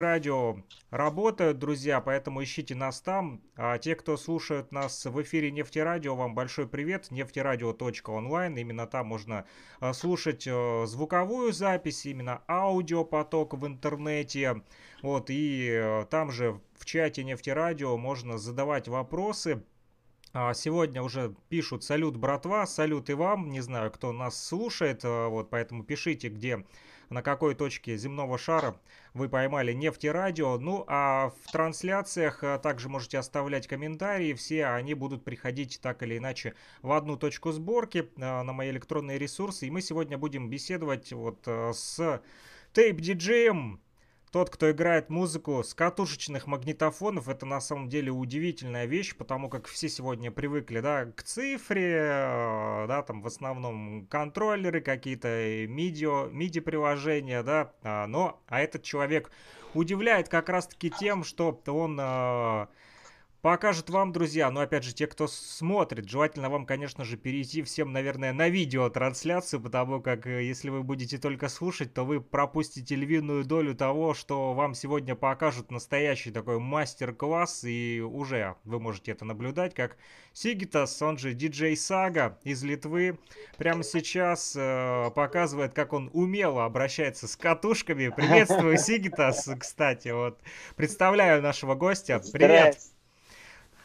радио работают, друзья, поэтому ищите нас там. А те, кто слушают нас в эфире Нефтерадио, вам большой привет. Нефтерадио.онлайн. Именно там можно а, слушать э, звуковую запись, именно аудиопоток в интернете. Вот, и э, там же в чате Нефтерадио можно задавать вопросы. А, сегодня уже пишут салют, братва, салют и вам. Не знаю, кто нас слушает, вот, поэтому пишите, где на какой точке земного шара вы поймали нефтерадио. Ну, а в трансляциях а, также можете оставлять комментарии. Все они будут приходить так или иначе в одну точку сборки а, на мои электронные ресурсы. И мы сегодня будем беседовать вот а, с тейп-диджеем тот, кто играет музыку с катушечных магнитофонов, это на самом деле удивительная вещь, потому как все сегодня привыкли, да, к цифре, э, да, там в основном контроллеры какие-то, MIDI, MIDI-приложения, да, а, но, а этот человек удивляет как раз-таки тем, что он покажет вам, друзья. Но опять же, те, кто смотрит, желательно вам, конечно же, перейти всем, наверное, на видеотрансляцию, потому как э, если вы будете только слушать, то вы пропустите львиную долю того, что вам сегодня покажут настоящий такой мастер-класс, и уже вы можете это наблюдать, как Сигитас, он же диджей Сага из Литвы, прямо сейчас э, показывает, как он умело обращается с катушками. Приветствую, Сигитас, кстати, вот. Представляю нашего гостя. Привет!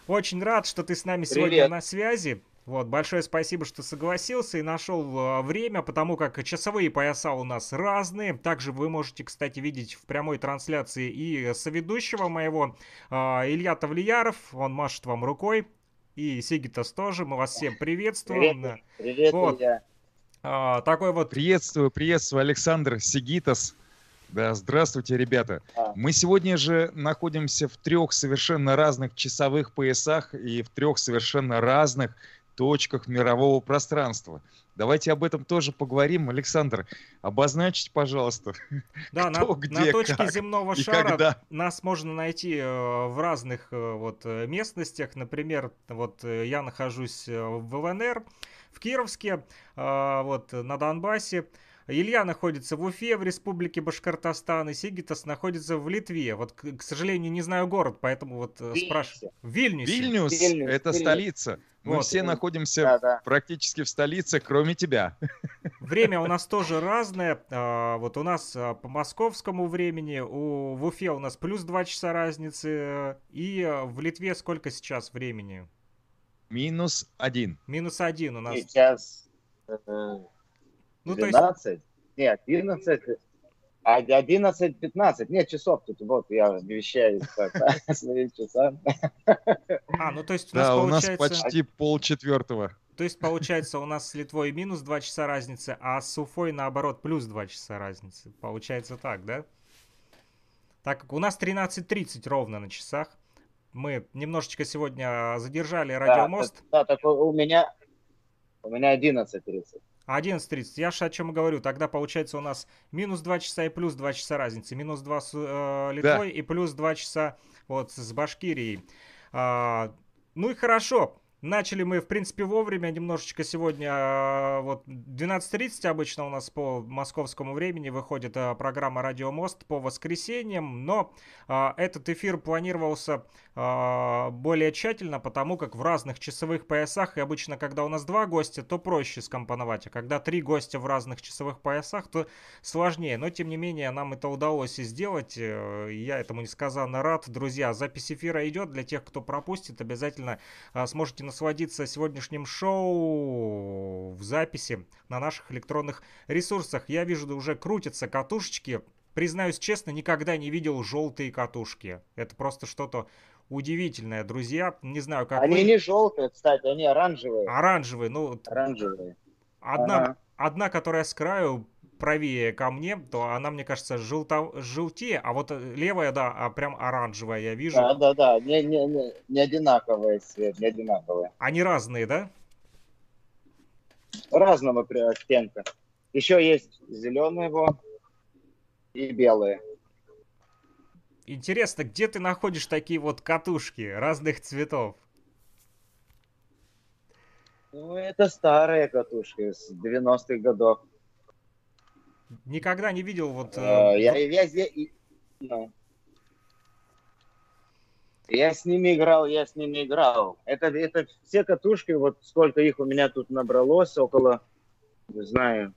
Очень рад, что ты с нами Привет. сегодня на связи. Вот, большое спасибо, что согласился и нашел э, время, потому как часовые пояса у нас разные. Также вы можете, кстати, видеть в прямой трансляции и соведущего моего э, Илья Тавлияров, он машет вам рукой, и Сигитас тоже, мы вас всем приветствуем. Привет, привет вот. Илья. А, такой вот... Приветствую, приветствую, Александр Сигитас. Да, здравствуйте, ребята. А. Мы сегодня же находимся в трех совершенно разных часовых поясах и в трех совершенно разных точках мирового пространства. Давайте об этом тоже поговорим. Александр, обозначьте, пожалуйста. Да, кто, на, где, на точке как земного шара когда. нас можно найти э, в разных э, вот э, местностях. Например, вот я нахожусь в ЛНР, в Кировске, вот на Донбассе. Илья находится в Уфе, в республике Башкортостан, и Сигитас находится в Литве. Вот, к, к сожалению, не знаю город, поэтому вот э, спрашиваю. В Вильнюсе. Вильнюс, Вильнюс это Вильнюс. столица. Мы вот. все находимся да, да. практически в столице, кроме тебя. Время у нас тоже разное. А, вот у нас а, по московскому времени, у, в Уфе у нас плюс 2 часа разницы. И а, в Литве сколько сейчас времени? Минус один. Минус один у нас. Сейчас э, ну, 12? есть... Нет, 11, 11, 15. Нет, часов тут, вот, я вещаю свои часа. А, ну то есть у нас да, получается... у нас почти пол четвертого. То есть, получается, у нас с Литвой минус 2 часа разницы, а с Уфой, наоборот, плюс 2 часа разницы. Получается так, да? Так как у нас 13.30 ровно на часах. Мы немножечко сегодня задержали радиомост. Да, да так у меня, у меня 11.30. 11.30. Я же о чем и говорю. Тогда получается у нас минус 2 часа и плюс 2 часа разницы. Минус 2 с э, Литвой да. и плюс 2 часа вот с Башкирией. А, ну и хорошо. Начали мы, в принципе, вовремя, немножечко сегодня, а, вот 12.30 обычно у нас по московскому времени выходит а, программа «Радио Мост» по воскресеньям, но а, этот эфир планировался более тщательно, потому как в разных часовых поясах, и обычно, когда у нас два гостя, то проще скомпоновать, а когда три гостя в разных часовых поясах, то сложнее, но тем не менее нам это удалось сделать, э, я этому несказанно рад. Друзья, запись эфира идет, для тех, кто пропустит, обязательно сможете насладиться сегодняшним шоу в записи на наших электронных ресурсах. Я вижу, да уже крутятся катушечки. Признаюсь честно, никогда не видел желтые катушки. Это просто что-то удивительное, друзья. Не знаю, как Они вы... не желтые, кстати, они оранжевые. Оранжевые, ну... Оранжевые. Одна, ага. одна, которая с краю правее ко мне, то она, мне кажется, желто... желтее, а вот левая, да, а прям оранжевая я вижу. Да, да, да, не, не, не, не одинаковые цвет, не одинаковые. Они разные, да? Разного оттенка. Еще есть зеленые его и белые. Интересно, где ты находишь такие вот катушки разных цветов? Ну, это старые катушки с 90-х годов. Никогда не видел вот... Э, я, я, я, ну. Я с ними играл, я с ними играл. Это, это все катушки, вот сколько их у меня тут набралось, около, не знаю,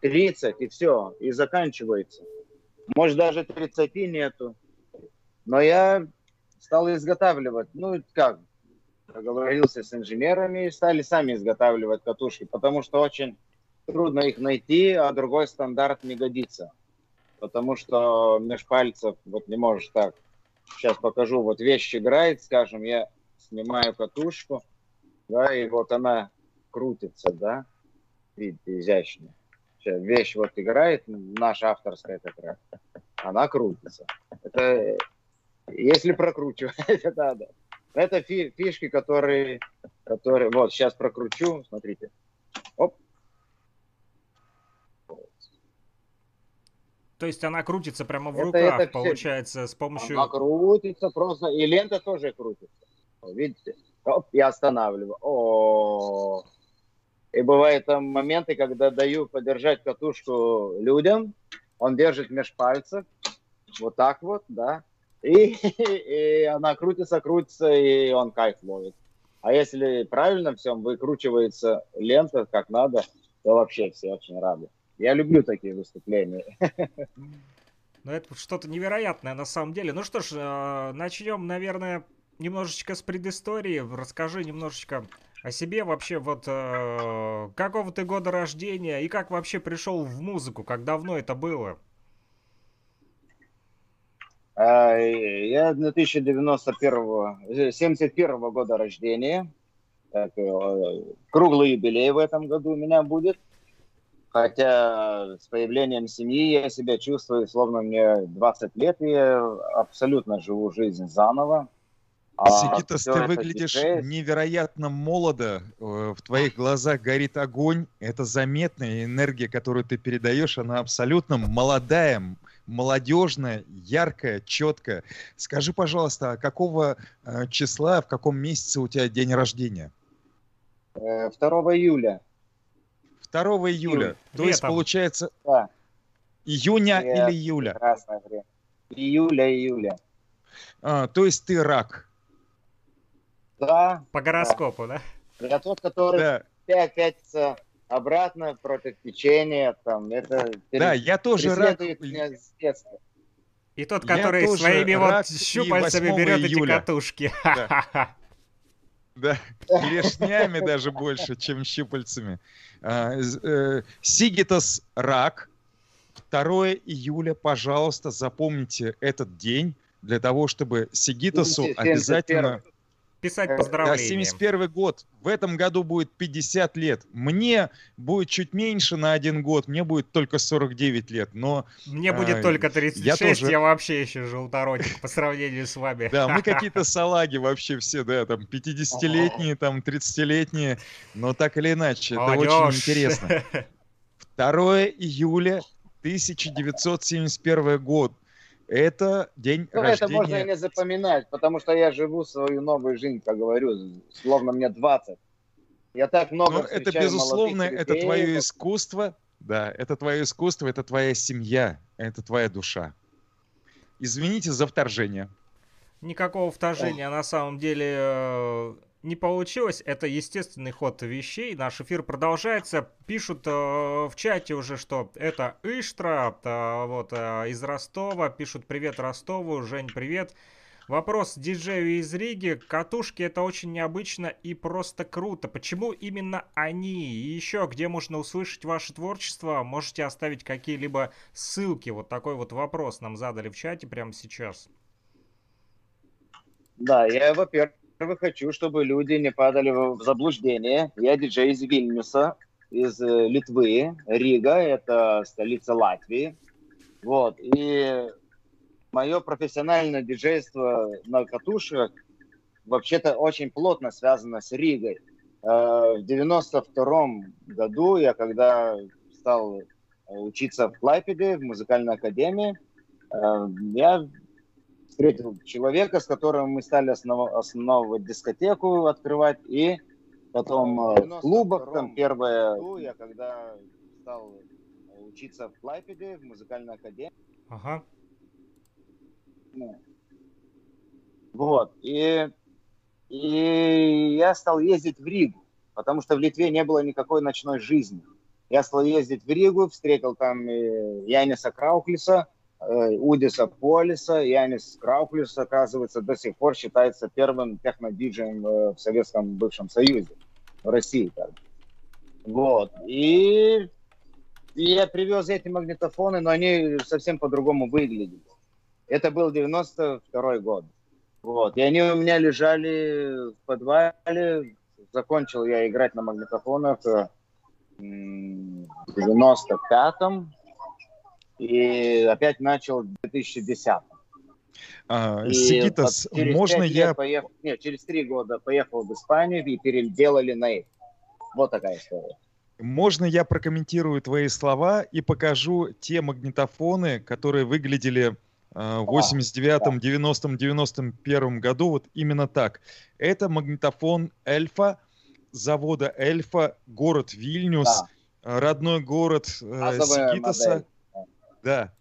30, и все, и заканчивается. Может, даже 30 нету. Но я стал изготавливать, ну, как, договорился с инженерами и стали сами изготавливать катушки, потому что очень трудно их найти, а другой стандарт не годится. Потому что меж пальцев вот не можешь так. Сейчас покажу, вот вещь играет, скажем, я снимаю катушку, да, и вот она крутится, да, видите, изящно. Сейчас вещь вот играет, наша авторская как раз, она крутится. Это если прокручивать, это да. Это фишки, которые, которые, вот, сейчас прокручу, смотрите. Оп. То есть она крутится прямо в это, руках, это получается, с помощью... Она крутится просто, и лента тоже крутится. Видите? Оп, я останавливаю. О, и бывают там моменты, когда даю подержать катушку людям, он держит меж пальцев, вот так вот, да, и, и она крутится, крутится, и он кайф ловит. А если правильно всем выкручивается лента как надо, то вообще все очень рады. Я люблю такие выступления. Ну, это что-то невероятное на самом деле. Ну что ж, э, начнем, наверное, немножечко с предыстории. Расскажи немножечко о себе вообще, вот э, какого ты года рождения и как вообще пришел в музыку, как давно это было? А, я 1991 71 года рождения. Так, э, круглый юбилей в этом году у меня будет. Хотя с появлением семьи я себя чувствую, словно мне 20 лет, и я абсолютно живу жизнь заново. А Сигитас, ты выглядишь диджей... невероятно молодо, э, в твоих глазах горит огонь, это заметная энергия, которую ты передаешь, она абсолютно молодая, молодежная, яркая, четкая. Скажи, пожалуйста, а какого э, числа, в каком месяце у тебя день рождения? 2 э, июля. 2 июля. Июль. То есть, получается, да. июня Нет, или июля? Красное время. Июля, июля. А, то есть ты рак. Да. По гороскопу, да? да? Я тот, который да. 5 пятится обратно против течения, там, это... Да, я тоже рак. Меня с детства. И тот, который я своими вот щупальцами берет июля. эти катушки. Да. Да, клешнями даже больше, чем щупальцами. А, э, Сигитас рак. 2 июля, пожалуйста, запомните этот день для того, чтобы Сигитасу обязательно писать поздравления. Да, 71 год. В этом году будет 50 лет. Мне будет чуть меньше на один год, мне будет только 49 лет, но... Мне будет э, только 36, я, тоже... я вообще еще желторотик по сравнению с вами. Да, мы какие-то салаги вообще все, да, там 50-летние, там 30-летние, но так или иначе, это очень интересно. 2 июля 1971 год. Это день ну, рождения. Это можно и не запоминать, потому что я живу свою новую жизнь, как говорю, словно мне 20. Я так много ну, Это, безусловно, это твое искусство, да, это твое искусство, это твоя семья, это твоя душа. Извините за вторжение. Никакого вторжения, на самом деле э, не получилось. Это естественный ход вещей. Наш эфир продолжается. Пишут э, в чате уже, что это Иштра, э, вот, э, из Ростова. Пишут привет Ростову. Жень, привет. Вопрос диджею из Риги. Катушки это очень необычно и просто круто. Почему именно они? И еще, где можно услышать ваше творчество? Можете оставить какие-либо ссылки? Вот такой вот вопрос нам задали в чате прямо сейчас. Да, я, во-первых, во-первых, хочу, чтобы люди не падали в заблуждение. Я диджей из Вильнюса, из э, Литвы. Рига – это столица Латвии. Вот. И мое профессиональное диджейство на катушках вообще-то очень плотно связано с Ригой. Э, в 92 году я, когда стал учиться в Клайпеде, в музыкальной академии, э, я встретил человека, с которым мы стали основ, основывать дискотеку, открывать, и потом э, в клубах, там первое... Я когда стал учиться в Клайпеде, в музыкальной академии. Ага. Ну, Вот. И, и я стал ездить в Ригу, потому что в Литве не было никакой ночной жизни. Я стал ездить в Ригу, встретил там Яниса Крауклиса, э, Удиса Полиса. Янис Крауклис, оказывается, до сих пор считается первым технодиджеем э, в Советском бывшем Союзе, в России. Так. Вот. И, и я привез эти магнитофоны, но они совсем по-другому выглядели. Это был 92 год. Вот. И они у меня лежали в подвале. Закончил я играть на магнитофонах э, в 95-м и опять начал в 2010 а, и Сигитас, можно я... Поехал, нет, через три года поехал в Испанию и переделали на их. Вот такая история. Можно я прокомментирую твои слова и покажу те магнитофоны, которые выглядели в 89-м, 90-м, 91 году вот именно так. Это магнитофон Эльфа завода Эльфа, город Вильнюс, да. родной город э, Сигитаса. Да,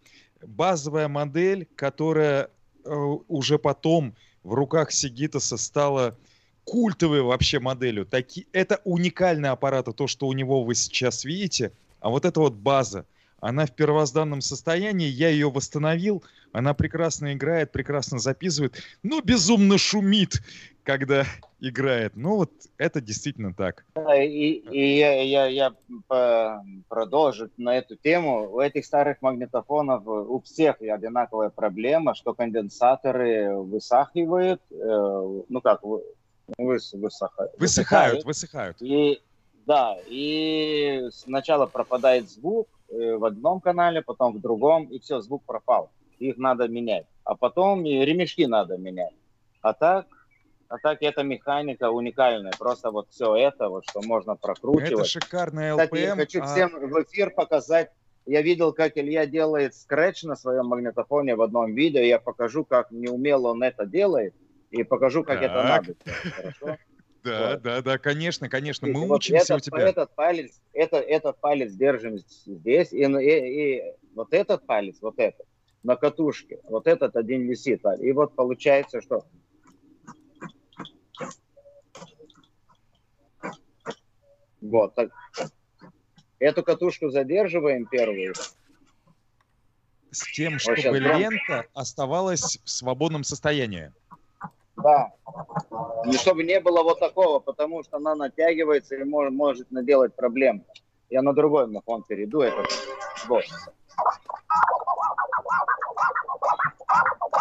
базовая модель, которая э, уже потом в руках Сигитаса стала культовой вообще моделью. Таки, это уникальный аппарат, то, что у него вы сейчас видите, а вот это вот база – она в первозданном состоянии, я ее восстановил, она прекрасно играет, прекрасно записывает, но безумно шумит, когда играет. Ну вот это действительно так. и, и я, я, я продолжу на эту тему. У этих старых магнитофонов у всех одинаковая проблема, что конденсаторы высахивают, э, ну как, выс, высыхают. Высыхают, высыхают. И, да, и сначала пропадает звук, Э, в одном канале, потом в другом, и все, звук пропал. Их надо менять. А потом и ремешки надо менять. А так, а так эта механика уникальная. Просто вот все это, вот, что можно прокручивать. Это шикарная LPM. Кстати, я хочу а... всем в эфир показать. Я видел, как Илья делает скретч на своем магнитофоне в одном видео. Я покажу, как неумело он это делает. И покажу, как так. это надо. Хорошо? Да, вот. да, да, конечно, конечно, мы вот учимся этот, у тебя. Этот палец, это, этот палец держим здесь, и, и, и вот этот палец, вот этот, на катушке, вот этот один висит. И вот получается, что вот так. Эту катушку задерживаем первую. С тем, чтобы лента оставалась в свободном состоянии. Да. И чтобы не было вот такого, потому что она натягивается и может, может наделать проблем. Я на другой мафон перейду, это вот.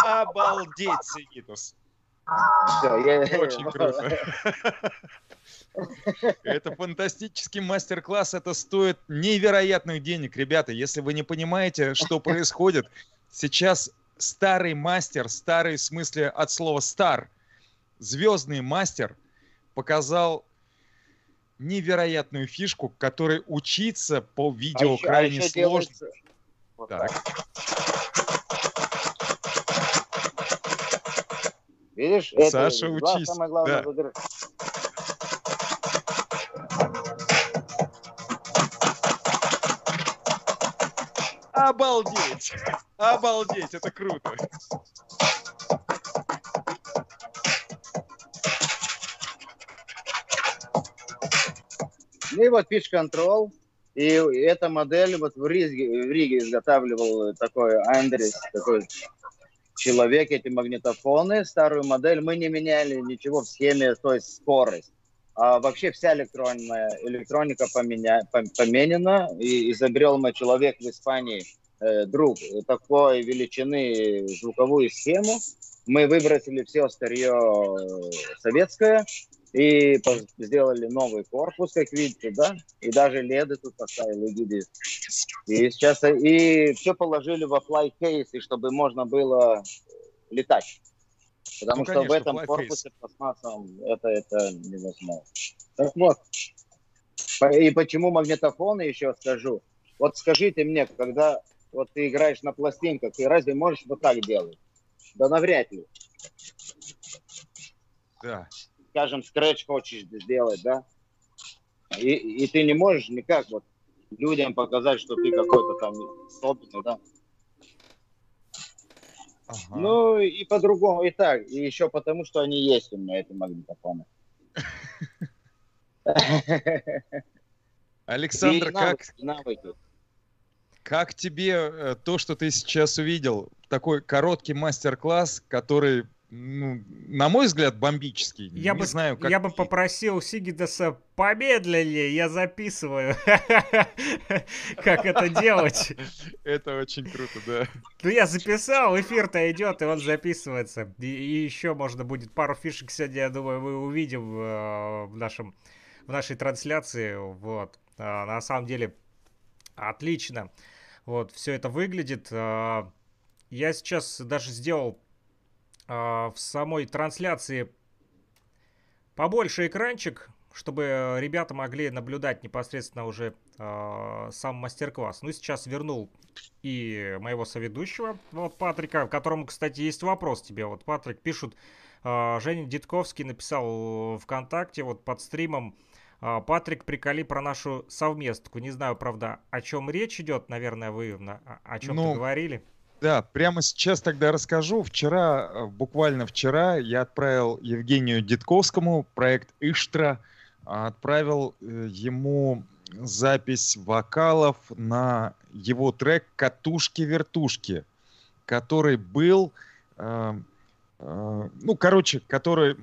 Обалдеть, Сигитус. Все, я... Очень круто. Это фантастический мастер-класс, это стоит невероятных денег, ребята. Если вы не понимаете, что происходит, сейчас старый мастер, старый в смысле от слова стар, звездный мастер показал невероятную фишку, которой учиться по видео а еще, крайне а сложно. Делается... Вот так. Видишь, Саша, это учись. Самое главное да. Обалдеть! Обалдеть, это круто! Ну и вот Pitch Control. И эта модель вот в Риге, в Риге изготавливал такой Андрес, такой человек, эти магнитофоны, старую модель. Мы не меняли ничего в схеме, то есть скорость. А вообще вся электронная электроника поменя, поменена. И изобрел мой человек в Испании, э, друг, такой величины звуковую схему. Мы выбросили все старье э, советское, и сделали новый корпус, как видите, да, и даже леды тут поставили, видите. И сейчас и все положили во fly case, чтобы можно было летать. Потому ну, что конечно, в этом корпусе пластмассовом это, это невозможно. Так вот. И почему магнитофоны еще скажу. Вот скажите мне, когда вот ты играешь на пластинках, ты разве можешь вот так делать? Да навряд ли. Да скажем, скретч хочешь сделать, да, и, и ты не можешь никак вот людям показать, что ты какой-то там особенный, да. Ага. Ну и по-другому, и так, и еще потому, что они есть у меня, эти магнитофоны. Александр, как, как тебе э, то, что ты сейчас увидел? Такой короткий мастер-класс, который ну, на мой взгляд, бомбический. Я не бы, знаю, как... я бы попросил Сигидаса помедленнее, я записываю, как это делать. Это очень круто, да. Ну, я записал, эфир-то идет, и он записывается. И, еще можно будет пару фишек сегодня, я думаю, мы увидим э, в нашем в нашей трансляции. Вот. А, на самом деле, отлично. Вот, все это выглядит. А, я сейчас даже сделал в самой трансляции побольше экранчик, чтобы ребята могли наблюдать непосредственно уже э, сам мастер-класс. Ну, сейчас вернул и моего соведущего, вот Патрика, которому, кстати, есть вопрос тебе. Вот Патрик пишут, э, Женя Дитковский написал ВКонтакте вот под стримом э, Патрик, приколи про нашу совместку. Не знаю, правда, о чем речь идет, наверное, вы на, о чем-то ну, говорили. Да, прямо сейчас тогда расскажу. Вчера, э, буквально вчера, я отправил Евгению Дитковскому проект Иштра, отправил э, ему запись вокалов на его трек «Катушки-вертушки», который был, э, э, ну, короче, который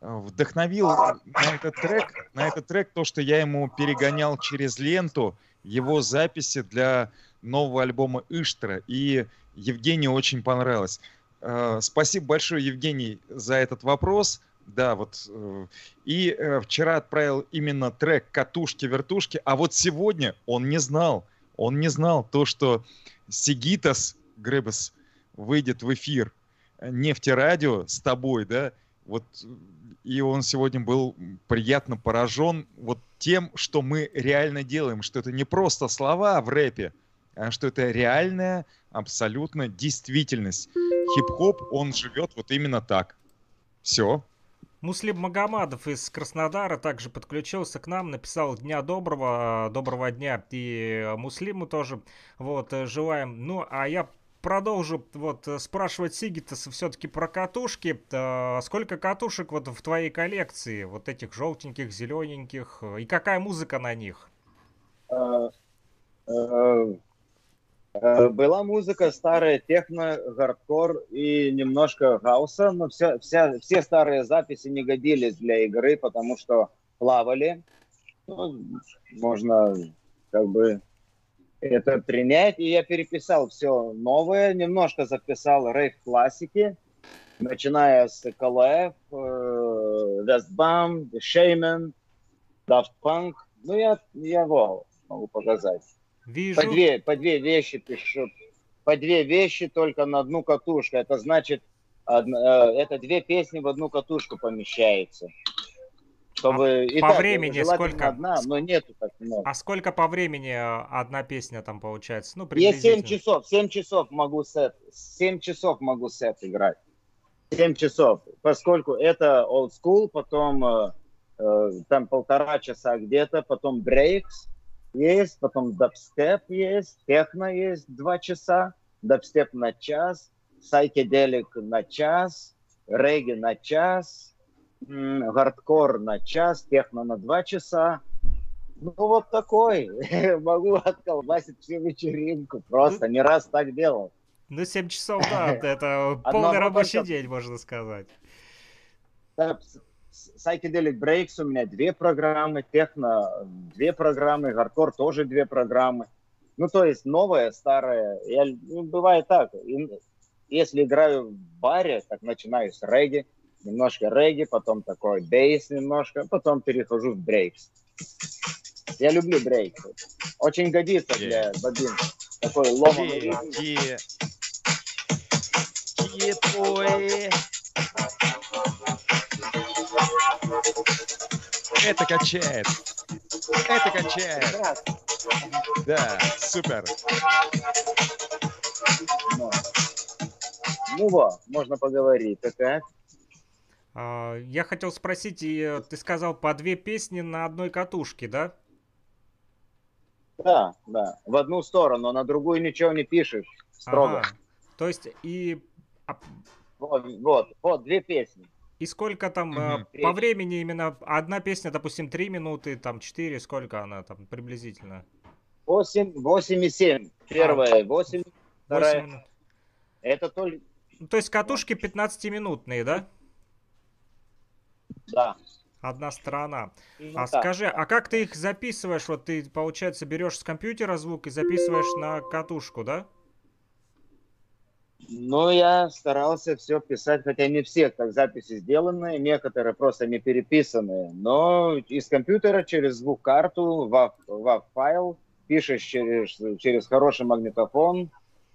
вдохновил на этот трек, на этот трек то, что я ему перегонял через ленту его записи для нового альбома Иштра. И Евгению очень понравилось. Э, спасибо большое, Евгений, за этот вопрос. Да, вот. Э, и э, вчера отправил именно трек «Катушки-вертушки», а вот сегодня он не знал, он не знал то, что Сигитас Гребес выйдет в эфир нефтерадио с тобой, да, вот, и он сегодня был приятно поражен вот тем, что мы реально делаем, что это не просто слова в рэпе, что это реальная абсолютно действительность. Хип-хоп, он живет вот именно так. Все. Муслим Магомадов из Краснодара также подключился к нам, написал «Дня доброго», «Доброго дня» и Муслиму тоже, вот, желаем. Ну, а я продолжу вот спрашивать Сигитаса все-таки про катушки. Сколько катушек вот в твоей коллекции, вот этих желтеньких, зелененьких, и какая музыка на них? Э, была музыка старая, техно, гардкор и немножко хауса, но вся, вся, все старые записи не годились для игры, потому что плавали. Ну, можно как бы это принять. И я переписал все новое, немножко записал рейв классики, начиная с КЛФ, Westbam, Shaman, Daft Punk. Ну, я, я вау, могу показать. Вижу. По две, по две вещи пишут. По две вещи только на одну катушку. Это значит, одна, э, это две песни в одну катушку помещается. Чтобы а и по так, времени сколько? Одна, но нету так много. А сколько по времени э, одна песня там получается? Ну, Я 7 часов, 7 часов могу сет, 7 часов могу сет играть. 7 часов, поскольку это old school, потом э, э, там полтора часа где-то, потом breaks, есть, потом дабстеп есть, техно есть два часа, дабстеп на час, сайкеделик на час, регги на час, гардкор на час, техно на два часа. Ну вот такой. Могу отколбасить всю вечеринку. Просто не раз так делал. Ну 7 часов, да, это полный рабочий день, можно сказать. Psychedelic Breaks у меня две программы, техно две программы, хардкор тоже две программы. Ну, то есть новое, старое. Я, ну, бывает так. Если играю в баре, так начинаю с регги, немножко регги, потом такой бейс немножко, потом перехожу в брейкс. Я люблю брейк. Очень годится для бобин. Такой ломаный. Yeah. Это качает. Это качает. Да, супер. Ну вот, можно поговорить. А, я хотел спросить, ты сказал по две песни на одной катушке, да? Да, да. В одну сторону, а на другую ничего не пишешь. Строго. Ага. То есть и А... Вот, вот, вот, две песни. И сколько там угу. э, по времени именно одна песня, допустим, три минуты, там четыре, сколько она там приблизительно? Восемь, восемь и семь. Первая, восемь, вторая. минут. Это только... Ну, то есть катушки 15-минутные, да? Да. Одна сторона. Ну, а так. скажи, а как ты их записываешь? Вот ты, получается, берешь с компьютера звук и записываешь на катушку, да? Ну, я старался все писать, хотя не все так записи сделаны, некоторые просто не переписанные. Но из компьютера через звук-карту, WAV, WAV файл, пишешь через, через хороший магнитофон.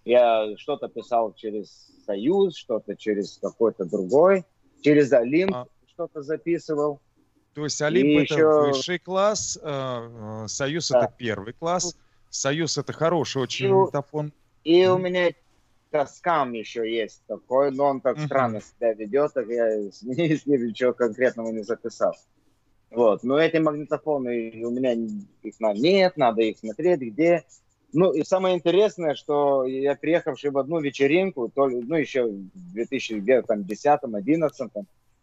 Я что-то писал через Союз, что-то через какой-то другой, через Олимп а. что-то записывал. То есть Олимп это еще... высший класс, э, э, Союз да. это первый класс, Союз это хороший очень и, магнитофон. И у меня Тоскам еще есть такой, но он так странно себя ведет, так я с ним ничего конкретного не записал. Вот, но эти магнитофоны у меня их нет, надо их смотреть, где. Ну, и самое интересное, что я приехавший в одну вечеринку, то, ну, еще в 2010-2011,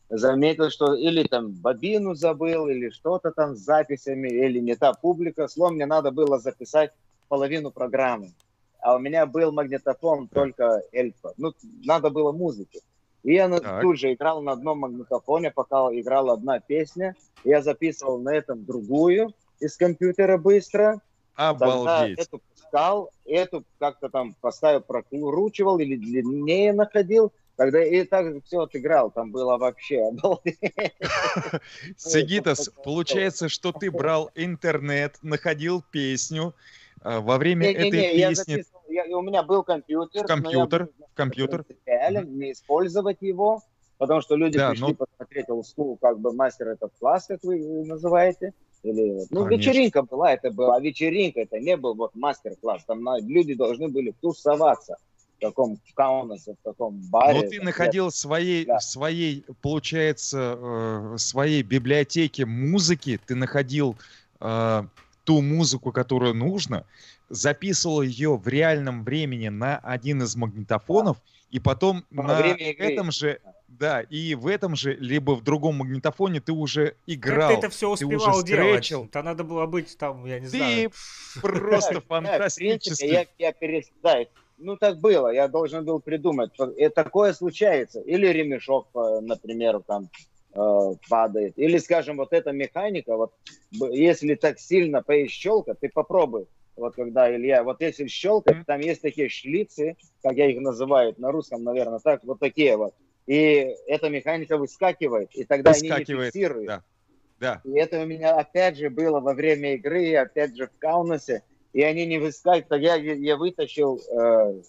заметил, что или там бобину забыл, или что-то там с записями, или не та публика. Словом, мне надо было записать половину программы а у меня был магнитофон только эльфа. Ну, надо было музыки. И я так. тут же играл на одном магнитофоне, пока играла одна песня. Я записывал на этом другую из компьютера быстро. Обалдеть. Тогда эту пускал, эту как-то там поставил, прокручивал или длиннее находил. Когда и так все отыграл, там было вообще обалдеть. Сагитас, получается, что ты брал интернет, находил песню, во время не, этой не, не, песни... Я я, у меня был компьютер. Компьютер, я, компьютер. Реально, не использовать его, потому что люди да, пришли но... посмотреть олдскул, как бы мастер этот класс, как вы называете. Или, ну, Конечно. вечеринка была, это была вечеринка, это не был вот мастер-класс. Там люди должны были тусоваться в таком Каунасе, в таком баре. Но ты находил в своей, да. своей, получается, э, своей библиотеке музыки, ты находил э, ту музыку, которую нужно, записывал ее в реальном времени на один из магнитофонов, и потом Во на этом же, да, и в этом же, либо в другом магнитофоне ты уже играл. Как ты это все успевал делать? То надо было быть там, я не ты знаю. Ты просто фантастический. Я, я перес... да, ну так было, я должен был придумать. И такое случается. Или ремешок, э, например, там э, падает. Или, скажем, вот эта механика, вот если так сильно поищелкать, ты попробуй. Вот когда Илья, вот если щелкать, mm-hmm. там есть такие шлицы, как я их называю на русском, наверное, так, вот такие вот. И эта механика выскакивает, и тогда выскакивает, они не фиксируют. Да. Да. И это у меня опять же было во время игры, опять же в Каунасе, и они не выскакивают. Я, я вытащил э,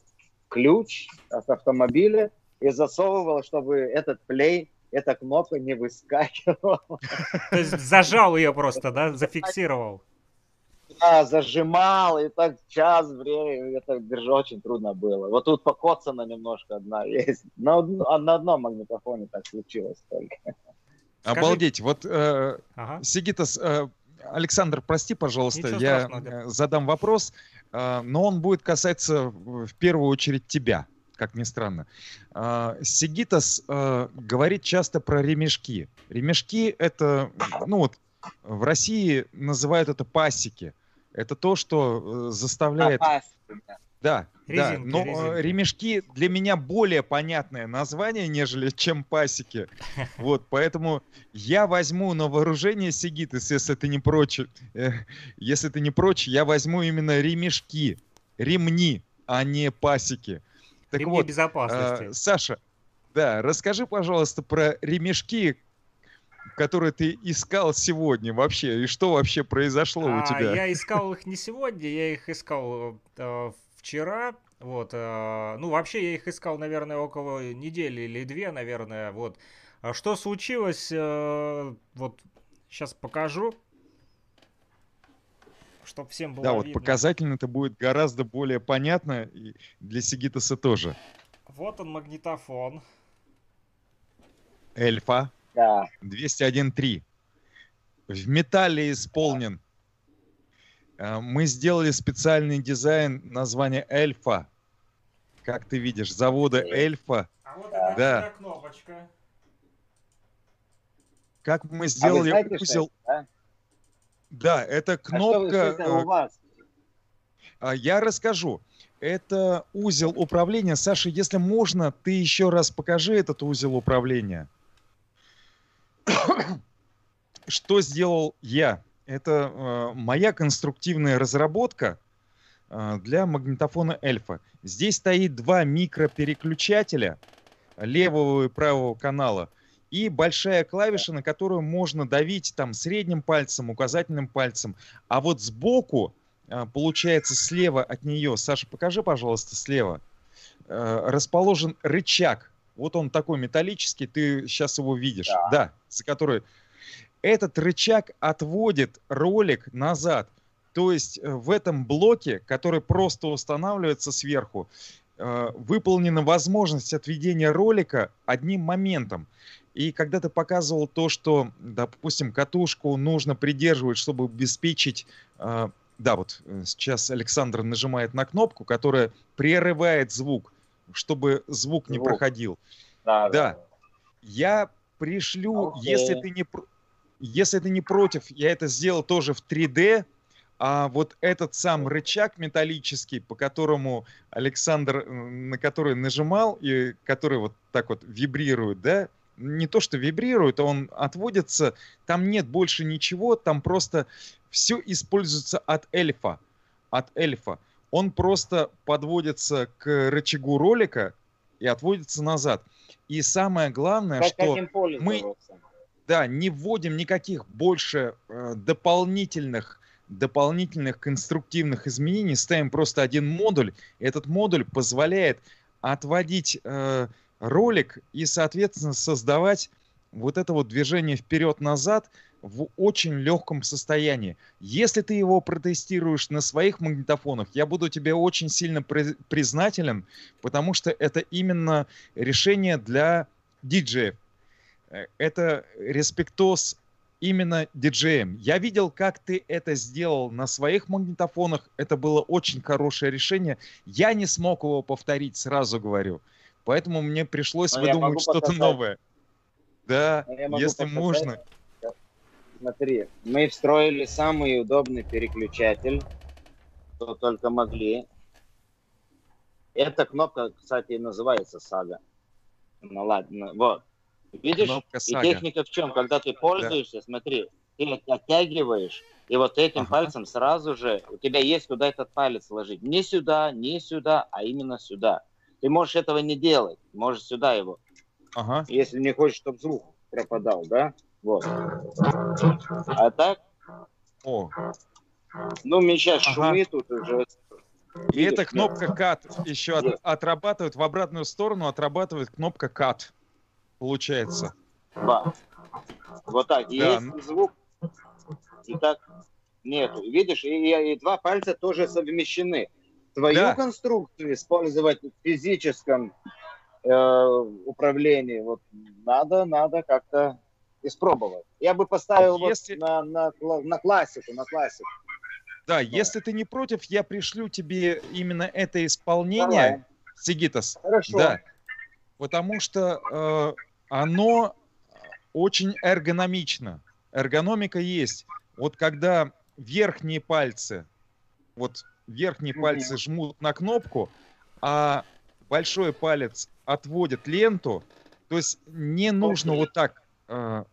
ключ от автомобиля и засовывал, чтобы этот плей эта кнопка не выскакивала. То есть зажал ее просто, да, зафиксировал? Да, зажимал, и так час времени, это держать очень трудно было. Вот тут покоцана немножко одна есть. На, на одном магнитофоне так случилось только. Скажи... Обалдеть, вот э, ага. Сигитас, э, Александр, прости, пожалуйста, Ничего я страшного. задам вопрос, э, но он будет касаться в первую очередь тебя как ни странно. А, Сигитас э, говорит часто про ремешки. Ремешки это, ну вот, в России называют это пасики. Это то, что э, заставляет... А, да, резинки, да, но э, резинки. ремешки для меня более понятное название, нежели чем пасики. Вот, поэтому я возьму на вооружение Сигитас, если ты не прочь, если ты не прочь, я возьму именно ремешки, ремни, а не пасики. Так Ремни вот, безопасности. Э, Саша, да, расскажи, пожалуйста, про ремешки, которые ты искал сегодня вообще, и что вообще произошло а, у тебя? Я искал их не сегодня, я их искал э, вчера. Вот, э, ну вообще я их искал, наверное, около недели или две, наверное. Вот, а что случилось? Э, вот сейчас покажу чтобы всем было Да, видно. вот показательно это будет гораздо более понятно и для Сигитаса тоже. Вот он магнитофон. Эльфа. Да. 201.3. В металле исполнен. А, мы сделали специальный дизайн названия Эльфа. Как ты видишь, завода Эльфа А вот это да. кнопочка. Как мы сделали а знаете, узел... Это, да? Да, это кнопка... А что, это у вас? А, я расскажу. Это узел управления. Саша, если можно, ты еще раз покажи этот узел управления. Что сделал я? Это э, моя конструктивная разработка э, для магнитофона Эльфа. Здесь стоит два микропереключателя левого и правого канала и большая клавиша, на которую можно давить там средним пальцем, указательным пальцем. А вот сбоку а, получается слева от нее, Саша, покажи, пожалуйста, слева, э, расположен рычаг. Вот он такой металлический, ты сейчас его видишь, да, да за который этот рычаг отводит ролик назад. То есть э, в этом блоке, который просто устанавливается сверху, э, выполнена возможность отведения ролика одним моментом. И когда ты показывал то, что, допустим, катушку нужно придерживать, чтобы обеспечить да, вот э, сейчас Александр нажимает на кнопку, которая прерывает звук, чтобы звук, звук. не проходил. Да, да. да. Я пришлю, okay. если ты не если ты не против, я это сделал тоже в 3D, а вот этот сам рычаг металлический, по которому Александр, на который нажимал, и который вот так вот вибрирует, да, не то что вибрирует, а он отводится, там нет больше ничего, там просто все используется от эльфа. От эльфа. Он просто подводится к рычагу ролика и отводится назад. И самое главное, как что мы да, не вводим никаких больше э, дополнительных дополнительных конструктивных изменений, ставим просто один модуль. Этот модуль позволяет отводить э, ролик и, соответственно, создавать вот это вот движение вперед-назад в очень легком состоянии. Если ты его протестируешь на своих магнитофонах, я буду тебе очень сильно признателен, потому что это именно решение для диджеев. Э, это респектоз именно диджеем. Я видел, как ты это сделал на своих магнитофонах. Это было очень хорошее решение. Я не смог его повторить, сразу говорю. Поэтому мне пришлось Но выдумывать что-то новое. Да, если показать. можно. Смотри, мы встроили самый удобный переключатель, что только могли. Эта кнопка, кстати, называется сага. Ну ладно, вот. Видишь, и техника в чем? Когда ты пользуешься, да. смотри, ты оттягиваешь, и вот этим ага. пальцем сразу же у тебя есть куда этот палец ложить. Не сюда, не сюда, а именно сюда. Ты можешь этого не делать, можешь сюда его. Ага. Если не хочешь, чтобы звук пропадал, да? Вот. А так? О. Ну, мне сейчас ага. шумит тут уже. И Видишь, эта кнопка Cut еще от, отрабатывает в обратную сторону, отрабатывает кнопка Cut. Получается. Да. Вот так. Да. Есть звук. И так нету. Видишь, и, и два пальца тоже совмещены твою да. конструкцию использовать в физическом э, управлении, вот надо, надо как-то испробовать. Я бы поставил если... вот на, на, на классику, на классику. Да, да, если ты не против, я пришлю тебе именно это исполнение, Давай. Сигитас. Хорошо. Да, потому что э, оно очень эргономично. Эргономика есть. Вот когда верхние пальцы, вот верхние пальцы жмут на кнопку, а большой палец отводит ленту. То есть не нужно вот так. Э,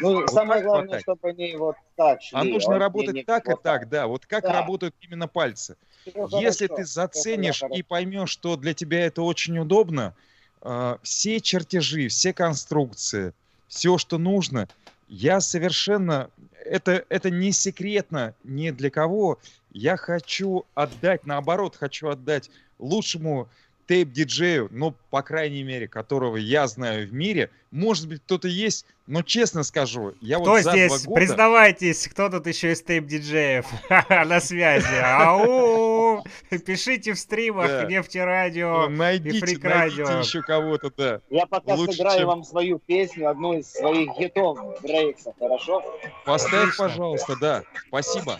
ну, вот самое так главное, хватать. чтобы они вот так шли. А нужно работать так и так, да. Вот как да. работают именно пальцы. Все Если хорошо, ты заценишь и поймешь, что для тебя это очень удобно, э, все чертежи, все конструкции, все, что нужно, я совершенно... Это, это не секретно ни для кого. Я хочу отдать, наоборот, хочу отдать лучшему тейп-диджею, ну, по крайней мере, которого я знаю в мире. Может быть, кто-то есть, но честно скажу, я кто вот за здесь? Два года... Признавайтесь, кто тут еще из тейп-диджеев на связи? Ау! Пишите в стримах нефтерадио и фрик радио. Найдите еще кого-то, да. Я пока сыграю вам свою песню, одну из своих хитов Брейкса, хорошо? Поставь, пожалуйста, да. Спасибо.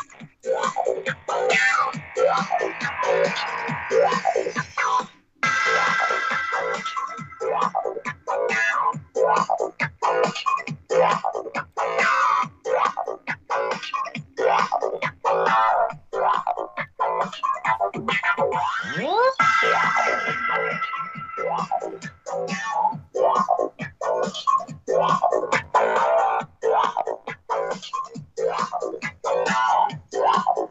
Wow.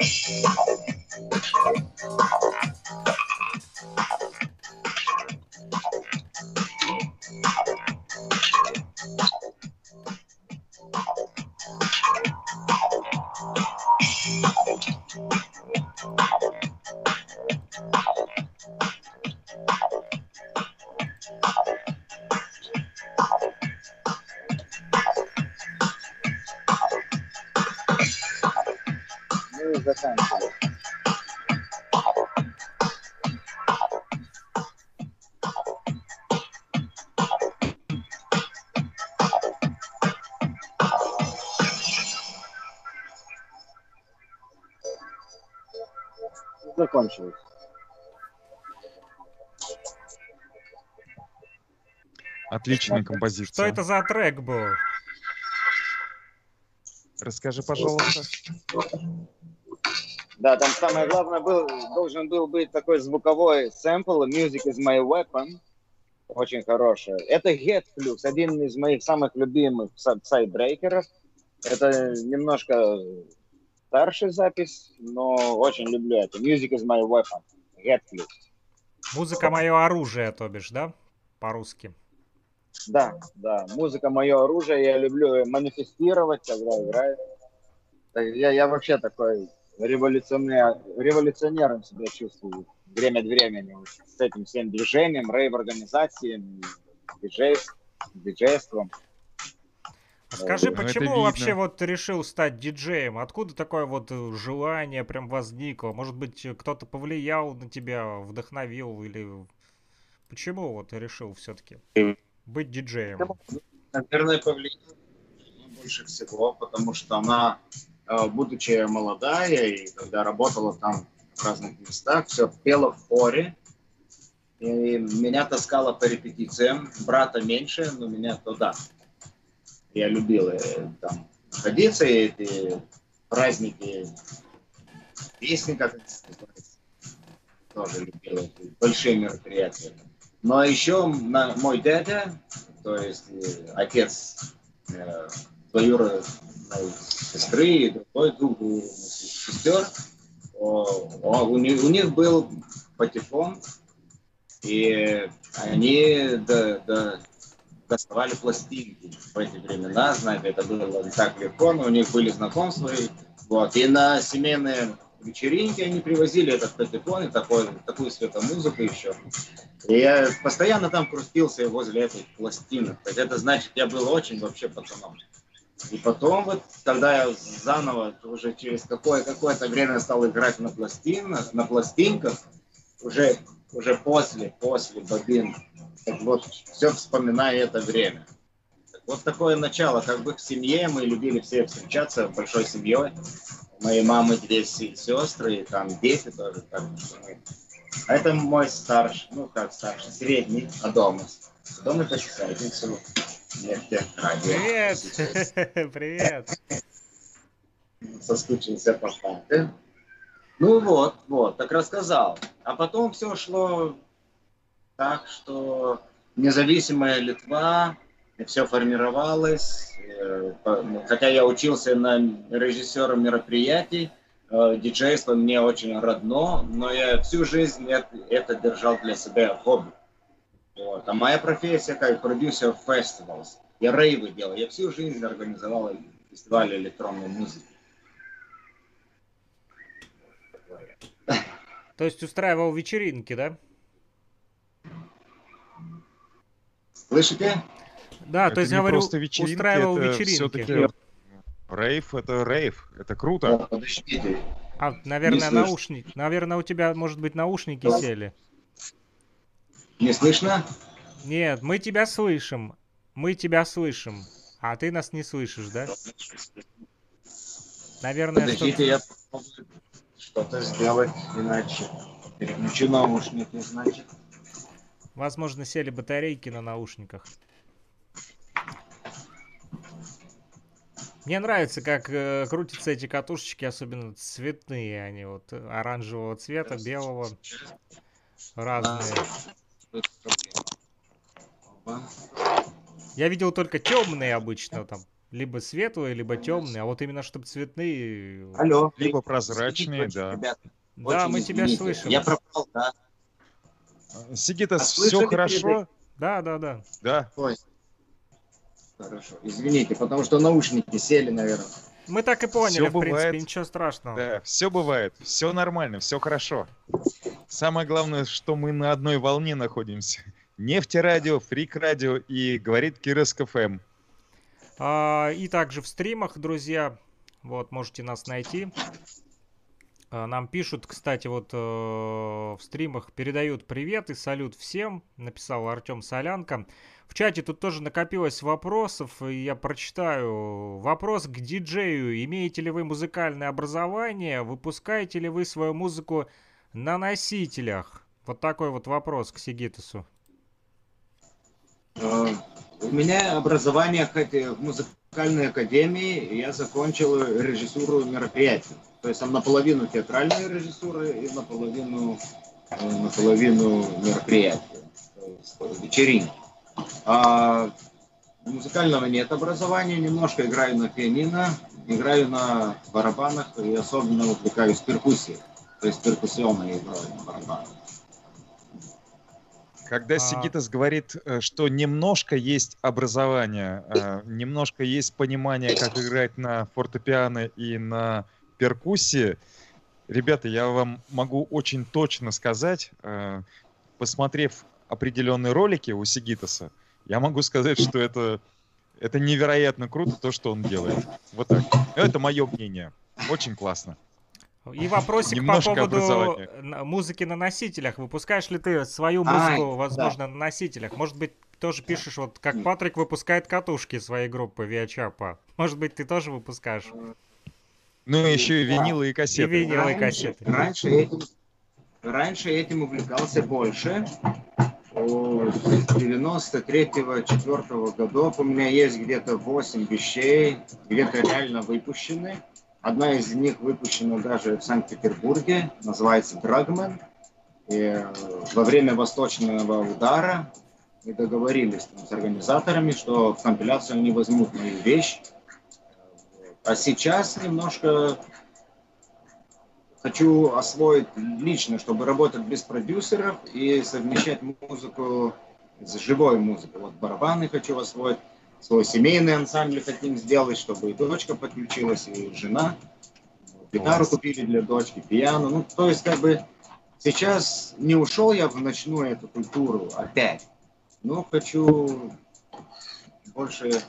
Thank you. Закончилось. Отличная композиция. Что это за трек был? Расскажи, пожалуйста. Да, там самое главное был, должен был быть такой звуковой сэмпл Music is my weapon. Очень хороший. Это Get Flux, один из моих самых любимых сайдбрейкеров. Это немножко старшая запись, но очень люблю это. Music is my weapon. Get Flux. Музыка мое оружие, то бишь, да? По-русски. Да, да. Музыка мое оружие. Я люблю манифестировать, когда играю. Я, я вообще такой революционер, революционером себя чувствую время от времени с этим всем движением, рейв-организацией, диджей, диджейством. А скажи, почему вообще вот решил стать диджеем? Откуда такое вот э, желание прям возникло? Может быть, кто-то повлиял на тебя, вдохновил или почему вот решил все-таки быть диджеем? Наверное, повлиял больше всего, потому что она, э, будучи молодая и когда работала там в разных местах, все пела в хоре, и меня таскала по репетициям, брата меньше, но меня туда. Я любил э, там находиться, и эти праздники, песни, как это тоже любил эти большие мероприятия. Но еще мой дядя, то есть э, отец э, двоюродной сестры и другой двух сестер, у, них, у них был патефон, и они до, до доставали пластинки в эти времена, знаете, это было не так легко, но у них были знакомства. И, вот, и на семейные вечеринки они привозили этот патефон и такой, такую светомузыку еще. И я постоянно там крутился возле этих пластинок. Так это значит, я был очень вообще пацаном. И потом вот, когда я заново, уже через какое- какое-то время стал играть на пластинах, на пластинках, уже, уже после, после бобин, так вот, все вспоминаю это время. Вот такое начало, как бы в семье мы любили все встречаться большой семьей. Моей мамы две сестры, и там дети тоже. Так, а это мой старший, ну как старший, средний, Адомас. Адомас это пятницу. Привет! Привет! Соскучился по папе. Ну вот, вот, так рассказал. А потом все шло так, что независимая Литва, все формировалось. Э, хотя я учился на режиссера мероприятий, э, диджейство мне очень родно, но я всю жизнь это держал для себя хобби. Вот. А моя профессия как продюсер фестивалов. Я рейвы делал. Я всю жизнь организовал фестиваль электронной музыки. То есть устраивал вечеринки, да? Слышите? Да, это то есть, говорю, устраивал вечеринки. Рейв это рейв, это круто. Подождите. А, наверное, наушник. Наверное, у тебя, может быть, наушники да. сели. Не слышно? Нет, мы тебя слышим. Мы тебя слышим. А ты нас не слышишь, да? Наверное, Подождите, я попробую что-то сделать, иначе переключу наушники, значит. Возможно, сели батарейки на наушниках. Мне нравится, как э, крутятся эти катушечки, особенно цветные они, вот оранжевого цвета, белого, разные. Я видел только темные обычно там, либо светлые, либо темные, а вот именно чтобы цветные. Алло. Либо прозрачные, да. Ребята, да, мы тебя слышим. Я пропал, да. Сигитас, а все хорошо? Да, да, да. Да. Ой. Хорошо. Извините, потому что наушники сели, наверное. Мы так и поняли, все в бывает. принципе, ничего страшного. Да, все бывает, все нормально, все хорошо. Самое главное, что мы на одной волне находимся. Нефтерадио, Фрик Радио и говорит Кироск ФМ. А, и также в стримах, друзья, вот можете нас найти. А, нам пишут, кстати, вот э, в стримах передают привет и салют всем, написал Артем Солянка. В чате тут тоже накопилось вопросов, и я прочитаю. Вопрос к диджею. Имеете ли вы музыкальное образование? Выпускаете ли вы свою музыку на носителях? Вот такой вот вопрос к Сигитусу. А, у меня образование в музыкальной академии, я закончил режиссуру мероприятий. То есть там наполовину театральная режиссура и наполовину, э, наполовину мероприятия, то есть вечеринки. А музыкального нет образования, немножко играю на пианино, играю на барабанах и особенно увлекаюсь перкуссией, то есть перкуссионной игрой на барабанах. Когда а... Сигитас говорит, э, что немножко есть образование, э, немножко есть понимание, как играть на фортепиано и на перкуссии, ребята, я вам могу очень точно сказать, э, посмотрев определенные ролики у Сигитаса, я могу сказать, что это, это невероятно круто, то, что он делает. Вот так. Это мое мнение. Очень классно. И вопросик Немножко по поводу музыки на носителях. Выпускаешь ли ты свою музыку, а, возможно, да. на носителях? Может быть, тоже пишешь, вот как Патрик выпускает катушки своей группы Виачапа. Может быть, ты тоже выпускаешь? Ну, еще и винилы и кассеты. И винилы и кассеты. Раньше этим, раньше этим увлекался больше. С 93-4 годов у меня есть где-то 8 вещей, где-то реально выпущены. Одна из них выпущена даже в Санкт-Петербурге, называется «Драгман». И э, во время восточного удара мы договорились там, с организаторами, что в компиляцию они возьмут мою вещь. А сейчас немножко хочу освоить лично, чтобы работать без продюсеров и совмещать музыку с живой музыкой. Вот барабаны хочу освоить свой семейный ансамбль хотим сделать, чтобы и дочка подключилась, и жена. Гитару купили для дочки, пиано. Ну, то есть, как бы, сейчас не ушел я в ночную эту культуру опять, но хочу больше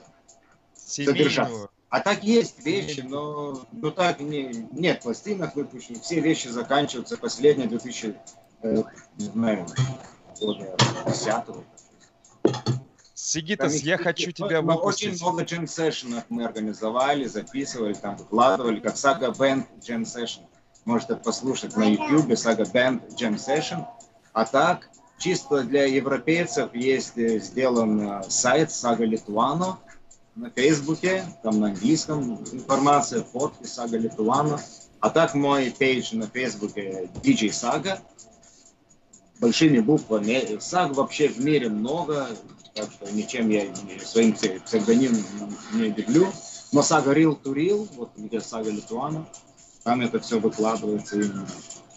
Семейную. А так есть вещи, но, но так не, нет пластинок выпущенных, все вещи заканчиваются, последние 2000, э, не знаю, года 10 Сигитас, я хочу тебя мы выпустить. Очень много джем сессионов мы организовали, записывали, там выкладывали, как Saga Band Jam Session. Можете послушать на YouTube Saga Band Jam Session. А так, чисто для европейцев есть э, сделан э, сайт Saga Lituano на Фейсбуке, там на английском информация, фотки Saga Lituano. А так мой пейдж на Фейсбуке DJ Saga большими буквами. Саг вообще в мире много, так что ничем я своим псевдонимом не удивлю. Но сага to Real, вот где сага Литуана, там это все выкладывается именно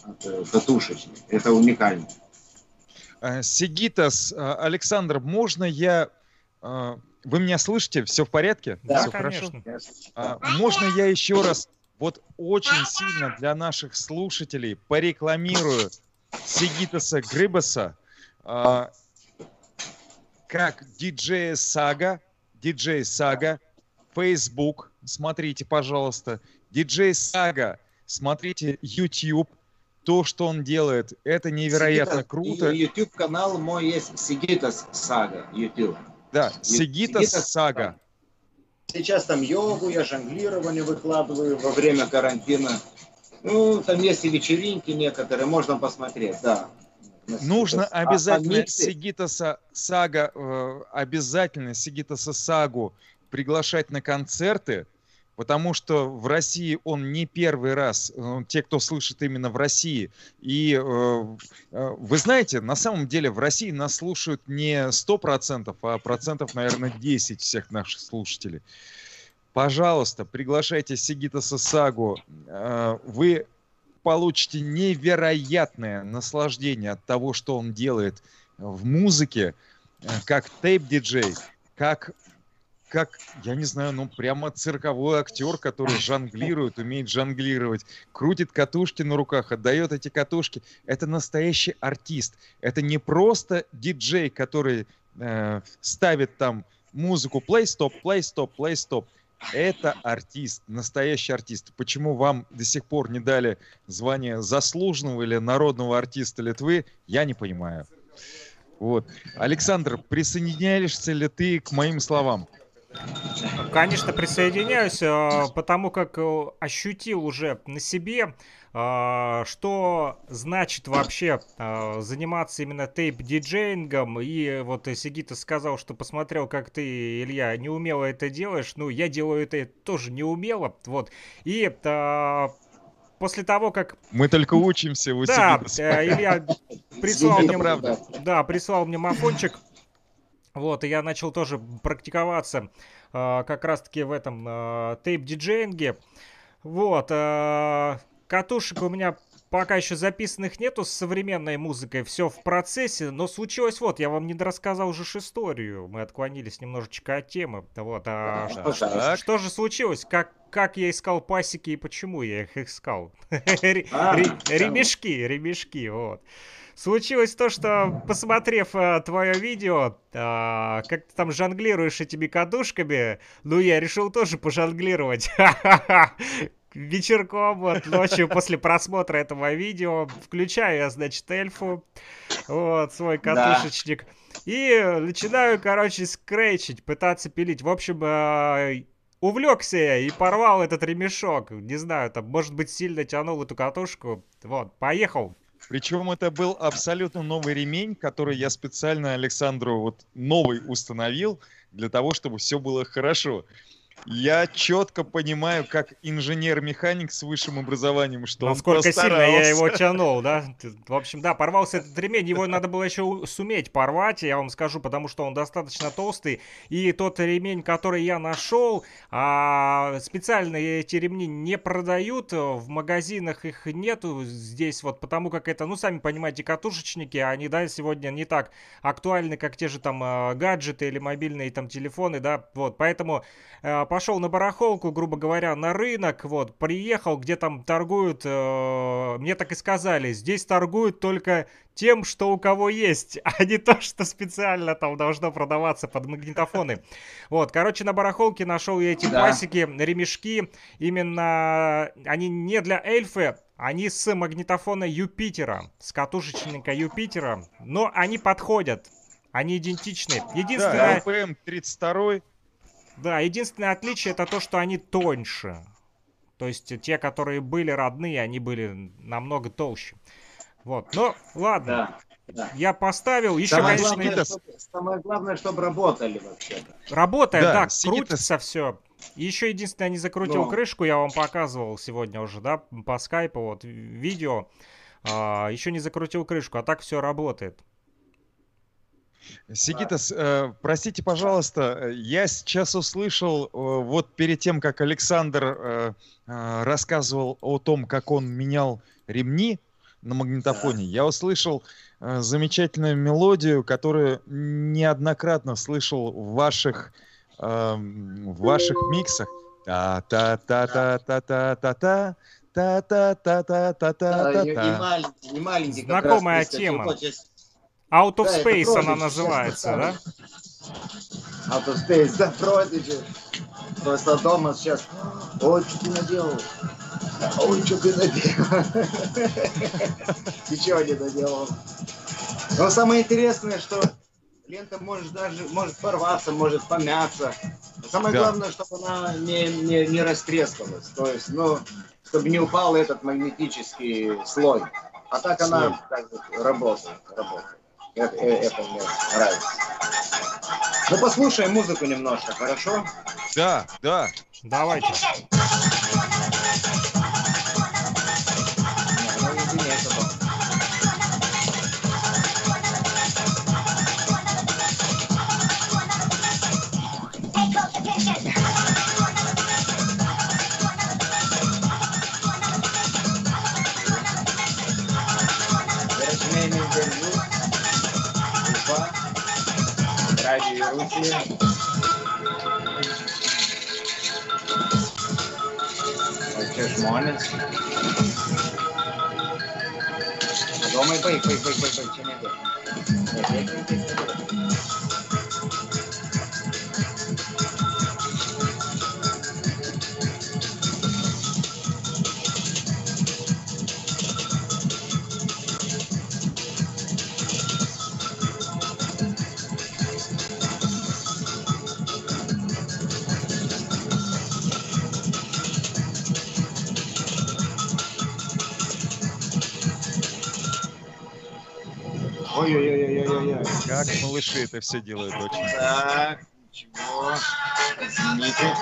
от катушечной. Это уникально. Э, Сигитас, э, Александр, можно я... Вы меня слышите? Все в порядке? Да, все конечно. хорошо? Можно я еще раз вот очень сильно для наших слушателей порекламирую Сигитаса Грибаса как диджей Сага, диджей Сага, Facebook, смотрите, пожалуйста, диджей Сага, смотрите YouTube, то, что он делает, это невероятно Сигита, круто. YouTube канал мой есть Сигитас Сага, YouTube. Да, Сигитас Сага. Сейчас там йогу, я жонглирование выкладываю во время карантина. Ну, там есть и вечеринки некоторые, можно посмотреть, да. Нужно а, обязательно а, Сигитаса Сага, э, обязательно Сигитаса Сагу приглашать на концерты, потому что в России он не первый раз, э, те, кто слышит именно в России. И э, э вы знаете, на самом деле в России нас слушают не 100%, а процентов, наверное, 10 всех наших слушателей. Пожалуйста, приглашайте Сигитаса Сагу. Вы получите невероятное наслаждение от того, что он делает в музыке, как тейп-диджей, как как, я не знаю, ну прямо цирковой актер, который жонглирует, умеет жонглировать, крутит катушки на руках, отдает эти катушки. Это настоящий артист. Это не просто диджей, который э, ставит там музыку play stop, play stop, play stop. Это артист, настоящий артист. Почему вам до сих пор не дали звание заслуженного или народного артиста Литвы, я не понимаю. Вот. Александр, присоединяешься ли ты к моим словам? Конечно, присоединяюсь, э, потому как э, ощутил уже на себе, э, что значит вообще заниматься именно тейп-диджеингом. И вот Сигита сказал, что посмотрел, как ты, Илья, неумело это делаешь. Ну, я делаю это тоже неумело. Вот. И после того, как... Мы только учимся у Да, Илья прислал мне... правда. Да, прислал мне мафончик вот, и я начал тоже практиковаться э, как раз-таки в этом э, тейп-диджеинге. Вот, э, катушек у меня пока еще записанных нету с современной музыкой, все в процессе, но случилось вот, я вам не рассказал уже историю, мы отклонились немножечко от темы, вот, а что, что, что же случилось, как, как я искал пасеки и почему я их искал? А, ремешки, ремешки, вот. Случилось то, что, посмотрев а, твое видео, а, как ты там жонглируешь этими кадушками, ну, я решил тоже пожонглировать. Вечерком, вот, ночью после просмотра этого видео, включаю я, значит, эльфу, вот, свой катушечник, да. и начинаю, короче, скретчить, пытаться пилить. В общем, э, увлекся я и порвал этот ремешок. Не знаю, там, может быть, сильно тянул эту катушку. Вот, поехал. Причем это был абсолютно новый ремень, который я специально Александру вот новый установил для того, чтобы все было хорошо. Я четко понимаю, как инженер-механик с высшим образованием, что Насколько он сильно я его тянул, да? В общем, да, порвался этот ремень, его надо было еще суметь порвать, я вам скажу, потому что он достаточно толстый. И тот ремень, который я нашел, а, специально эти ремни не продают, в магазинах их нету здесь, вот потому как это, ну, сами понимаете, катушечники, они, да, сегодня не так актуальны, как те же там а, гаджеты или мобильные там телефоны, да, вот, поэтому а, пошел на барахолку, грубо говоря, на рынок, вот, приехал, где там торгуют, э, мне так и сказали, здесь торгуют только тем, что у кого есть, а не то, что специально там должно продаваться под магнитофоны. Вот, короче, на барахолке нашел я эти да. пасеки, ремешки, именно они не для эльфы, они с магнитофона Юпитера, с катушечника Юпитера, но они подходят, они идентичны. Единственное... Да, LPM 32 да, единственное отличие это то, что они тоньше. То есть те, которые были родные, они были намного толще. Вот, ну ладно. Да, да. Я поставил, еще, самое конечно... Главное, чтобы, самое главное, чтобы работали вообще. Работает, да, да крутится все. Еще единственное, не закрутил Но. крышку, я вам показывал сегодня уже, да, по скайпу, вот, видео. А, еще не закрутил крышку, а так все работает. Сигитас, э, простите, пожалуйста, я сейчас услышал, э, вот перед тем, как Александр э, э, рассказывал о том, как он менял ремни на магнитофоне, я услышал э, замечательную мелодию, которую неоднократно слышал в ваших, э, в ваших миксах. Та-та-та-та-та-та-та-та. Та-та-та-та-та-та-та. Не маленький, не маленький. Знакомая тема. Out of да, Space она называется, да? Out of Space, да, Prodigy. Просто дома сейчас, ой, что ты наделал? Ой, что ты наделал? Ничего не наделал. Но самое интересное, что лента может даже может порваться, может помяться. самое да. главное, чтобы она не, не, не растрескалась. То есть, ну, чтобы не упал этот магнетический слой. А так она как бы работает, работает. Это, э, это мне нравится. Ну, послушаем музыку немножко, хорошо? Да, да. Давайте. Close the minus. Rồi mới quay quay. Как малыши это все делают очень. Так, ничего. Извините.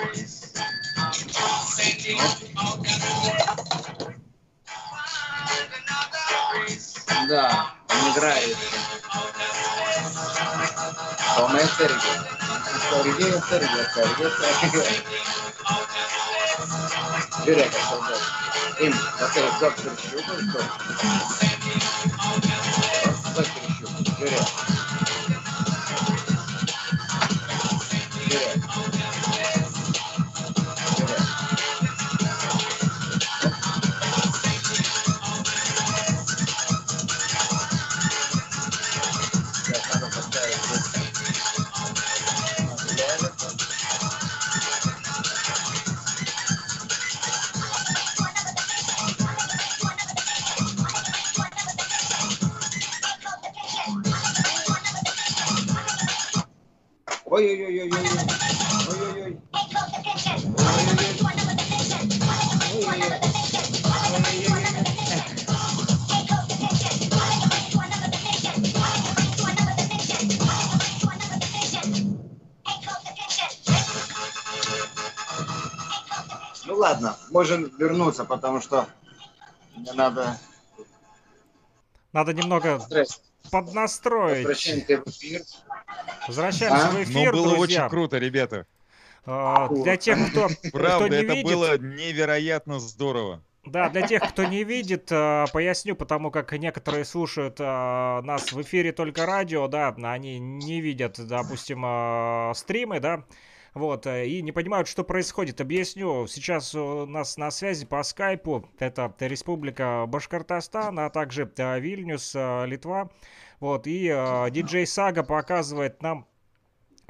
Да, он играет. Tom Sergey. Sergey, Sergey, Sergey, Sergey. Direkt soldat. Им, это доктор Щукин, вернуться, потому что мне надо Надо немного поднастроить. Возвращаемся в эфир. Возвращаемся А? в Но эфир, было друзья. очень круто, ребята. А, Для тех, кто, кто Правда, не это видит, было невероятно здорово. Да, для тех, кто не видит, э, поясню, потому как некоторые слушают э, нас в эфире только радио, да, они не видят, допустим, стримы, да, вот, э, и не понимают, что происходит. Объясню, сейчас у нас на связи по скайпу, это Республика Башкортостан, а также э, Вильнюс, э, Литва, вот, и диджей Сага показывает нам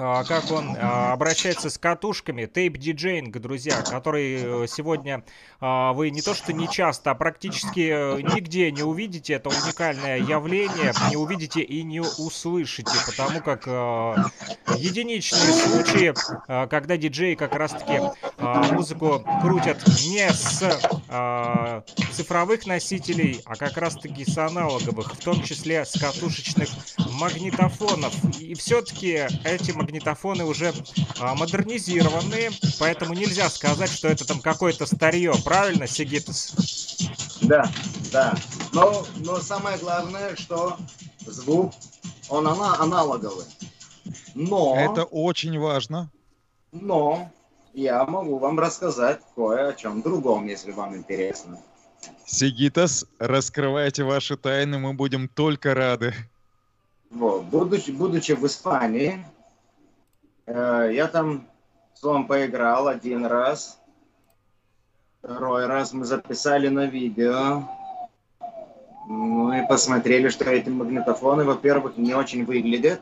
как он а, обращается с катушками, тейп-диджеинг, друзья, который э, сегодня а, вы не то что не часто, а практически э, нигде не увидите. Это уникальное явление, не увидите и не услышите, потому как э, единичные случаи, когда диджеи как раз-таки а, музыку крутят не с а, цифровых носителей, а как раз-таки с аналоговых, в том числе с катушечных магнитофонов. И все-таки эти магнитофоны уже а, модернизированные, поэтому нельзя сказать, что это там какое-то старье, правильно, Сигитас? Да, да. Но, но самое главное, что звук, он ана- аналоговый. Но, Это очень важно. но я могу вам рассказать кое о чем другом, если вам интересно. Сигитас, раскрывайте ваши тайны, мы будем только рады. Вот. Будучи, будучи в Испании, я там с вами поиграл один раз. Второй раз мы записали на видео. Ну и посмотрели, что эти магнитофоны, во-первых, не очень выглядят.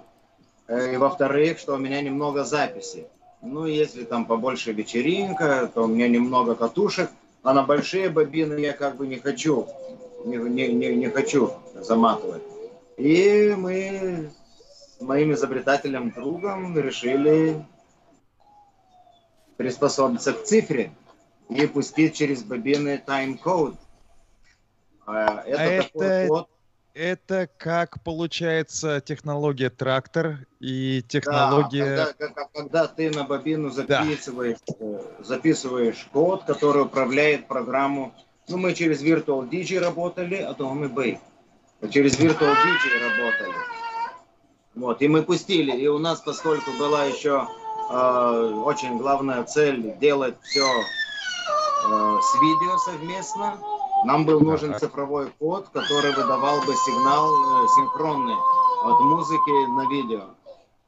э, И во-вторых, что у меня немного записи. Ну, если там побольше вечеринка, то у меня немного катушек. А на большие бобины я как бы не хочу, не, не, не хочу заматывать. И мы с моим изобретателем другом решили приспособиться к цифре и пустить через бобины тайм-код. А, это, это такой код, это как получается технология трактор и технология... Да, когда, когда ты на бобину записываешь, да. Э, записываешь код, который управляет программу. Ну, мы через Virtual DJ работали, а то мы Bake. Через Virtual DJ работали. Вот, и мы пустили. И у нас, поскольку была еще э, очень главная цель делать все э, с видео совместно, нам был нужен цифровой код, который выдавал бы сигнал э, синхронный от музыки на видео.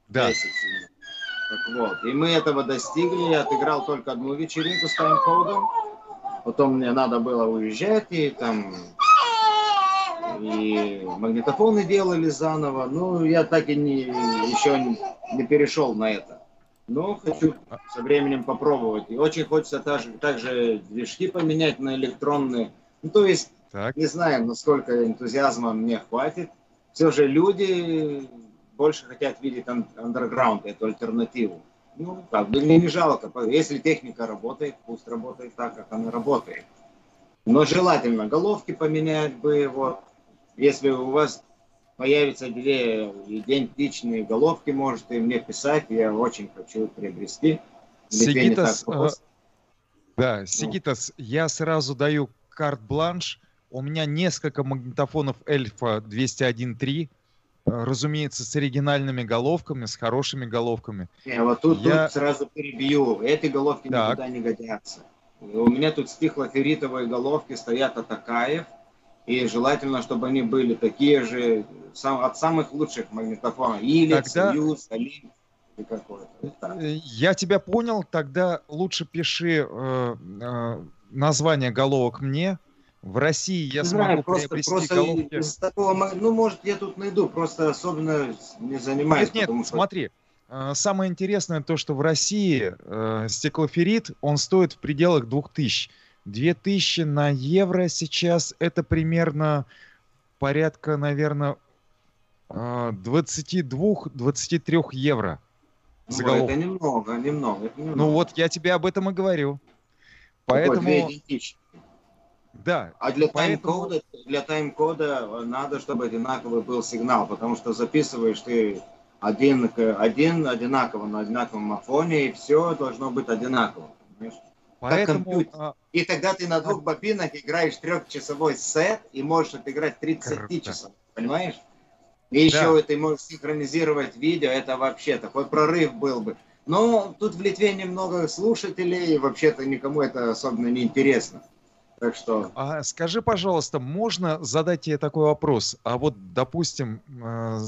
Да. Так вот. И мы этого достигли. Я отыграл только одну вечеринку с тайм-кодом. Потом мне надо было уезжать, и там и магнитофоны делали заново. Ну, я так и не, еще не, не перешел на это. Но хочу со временем попробовать. И очень хочется также, также движки поменять на электронные. Ну, то есть, так. не знаю, насколько энтузиазма мне хватит. Все же люди больше хотят видеть андерграунд, эту альтернативу. Ну, как бы мне не жалко. Если техника работает, пусть работает так, как она работает. Но желательно головки поменять бы, вот. Если у вас появятся две идентичные головки, можете мне писать, я очень хочу приобрести. Сигитас, э, да, Сигитас, ну. я сразу даю карт-бланш. У меня несколько магнитофонов Эльфа 201.3, э, разумеется, с оригинальными головками, с хорошими головками. Не, вот тут, Я... тут сразу перебью. Эти головки так. никуда не годятся. У меня тут стихлоферритовые головки стоят от Акаев, и желательно, чтобы они были такие же сам, от самых лучших магнитофонов. Или Тогда... Союз, Олимп э, Я тебя понял, тогда лучше пиши э, э, название головок мне. В России я Знаю, смогу просто, приобрести просто головки. Из такого, ну, может, я тут найду, просто особенно не занимаюсь. Нет, нет, что... смотри, э, самое интересное то, что в России э, стеклоферрит, он стоит в пределах 2000. 2000 на евро сейчас это примерно порядка, наверное, 22-23 э, евро. За ну, это немного, немного, это немного. Ну вот я тебе об этом и говорю. Поэтому... Да. А для поэтому... тайм-кода, для тайм-кода надо, чтобы одинаковый был сигнал, потому что записываешь ты один, один одинаково на одинаковом фоне, и все должно быть одинаково. Понимаешь? Поэтому... А, и тогда ты на двух бобинах играешь трехчасовой сет и можешь отыграть 30 часов. Понимаешь? И да. еще ты можешь синхронизировать видео, это вообще такой прорыв был бы. Но тут в Литве немного слушателей, и вообще-то никому это особенно не интересно. Так что... А скажи, пожалуйста, можно задать тебе такой вопрос? А вот, допустим, э,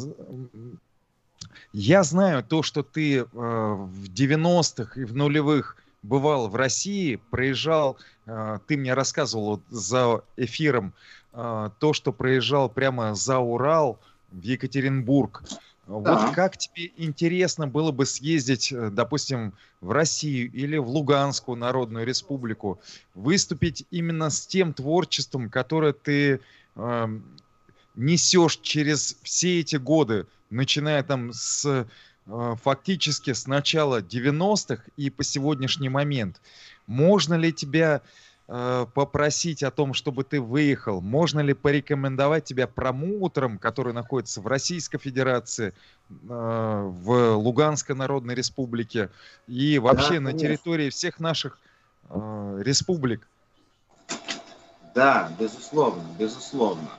я знаю то, что ты э, в 90-х и в нулевых бывал в России, проезжал, э, ты мне рассказывал вот за эфиром, то, что проезжал прямо за Урал в Екатеринбург. Да. Вот как тебе интересно было бы съездить, э, допустим, в Россию или в Луганскую Народную Республику, выступить именно с тем творчеством, которое ты э, несешь через все эти годы, начиная там с э, фактически с начала 90-х и по сегодняшний момент. Можно ли тебя Э, попросить о том, чтобы ты выехал? Можно ли порекомендовать тебя промоутерам, которые находятся в Российской Федерации, э, в Луганской Народной Республике и вообще да, на территории всех наших э, республик? Да, безусловно, безусловно.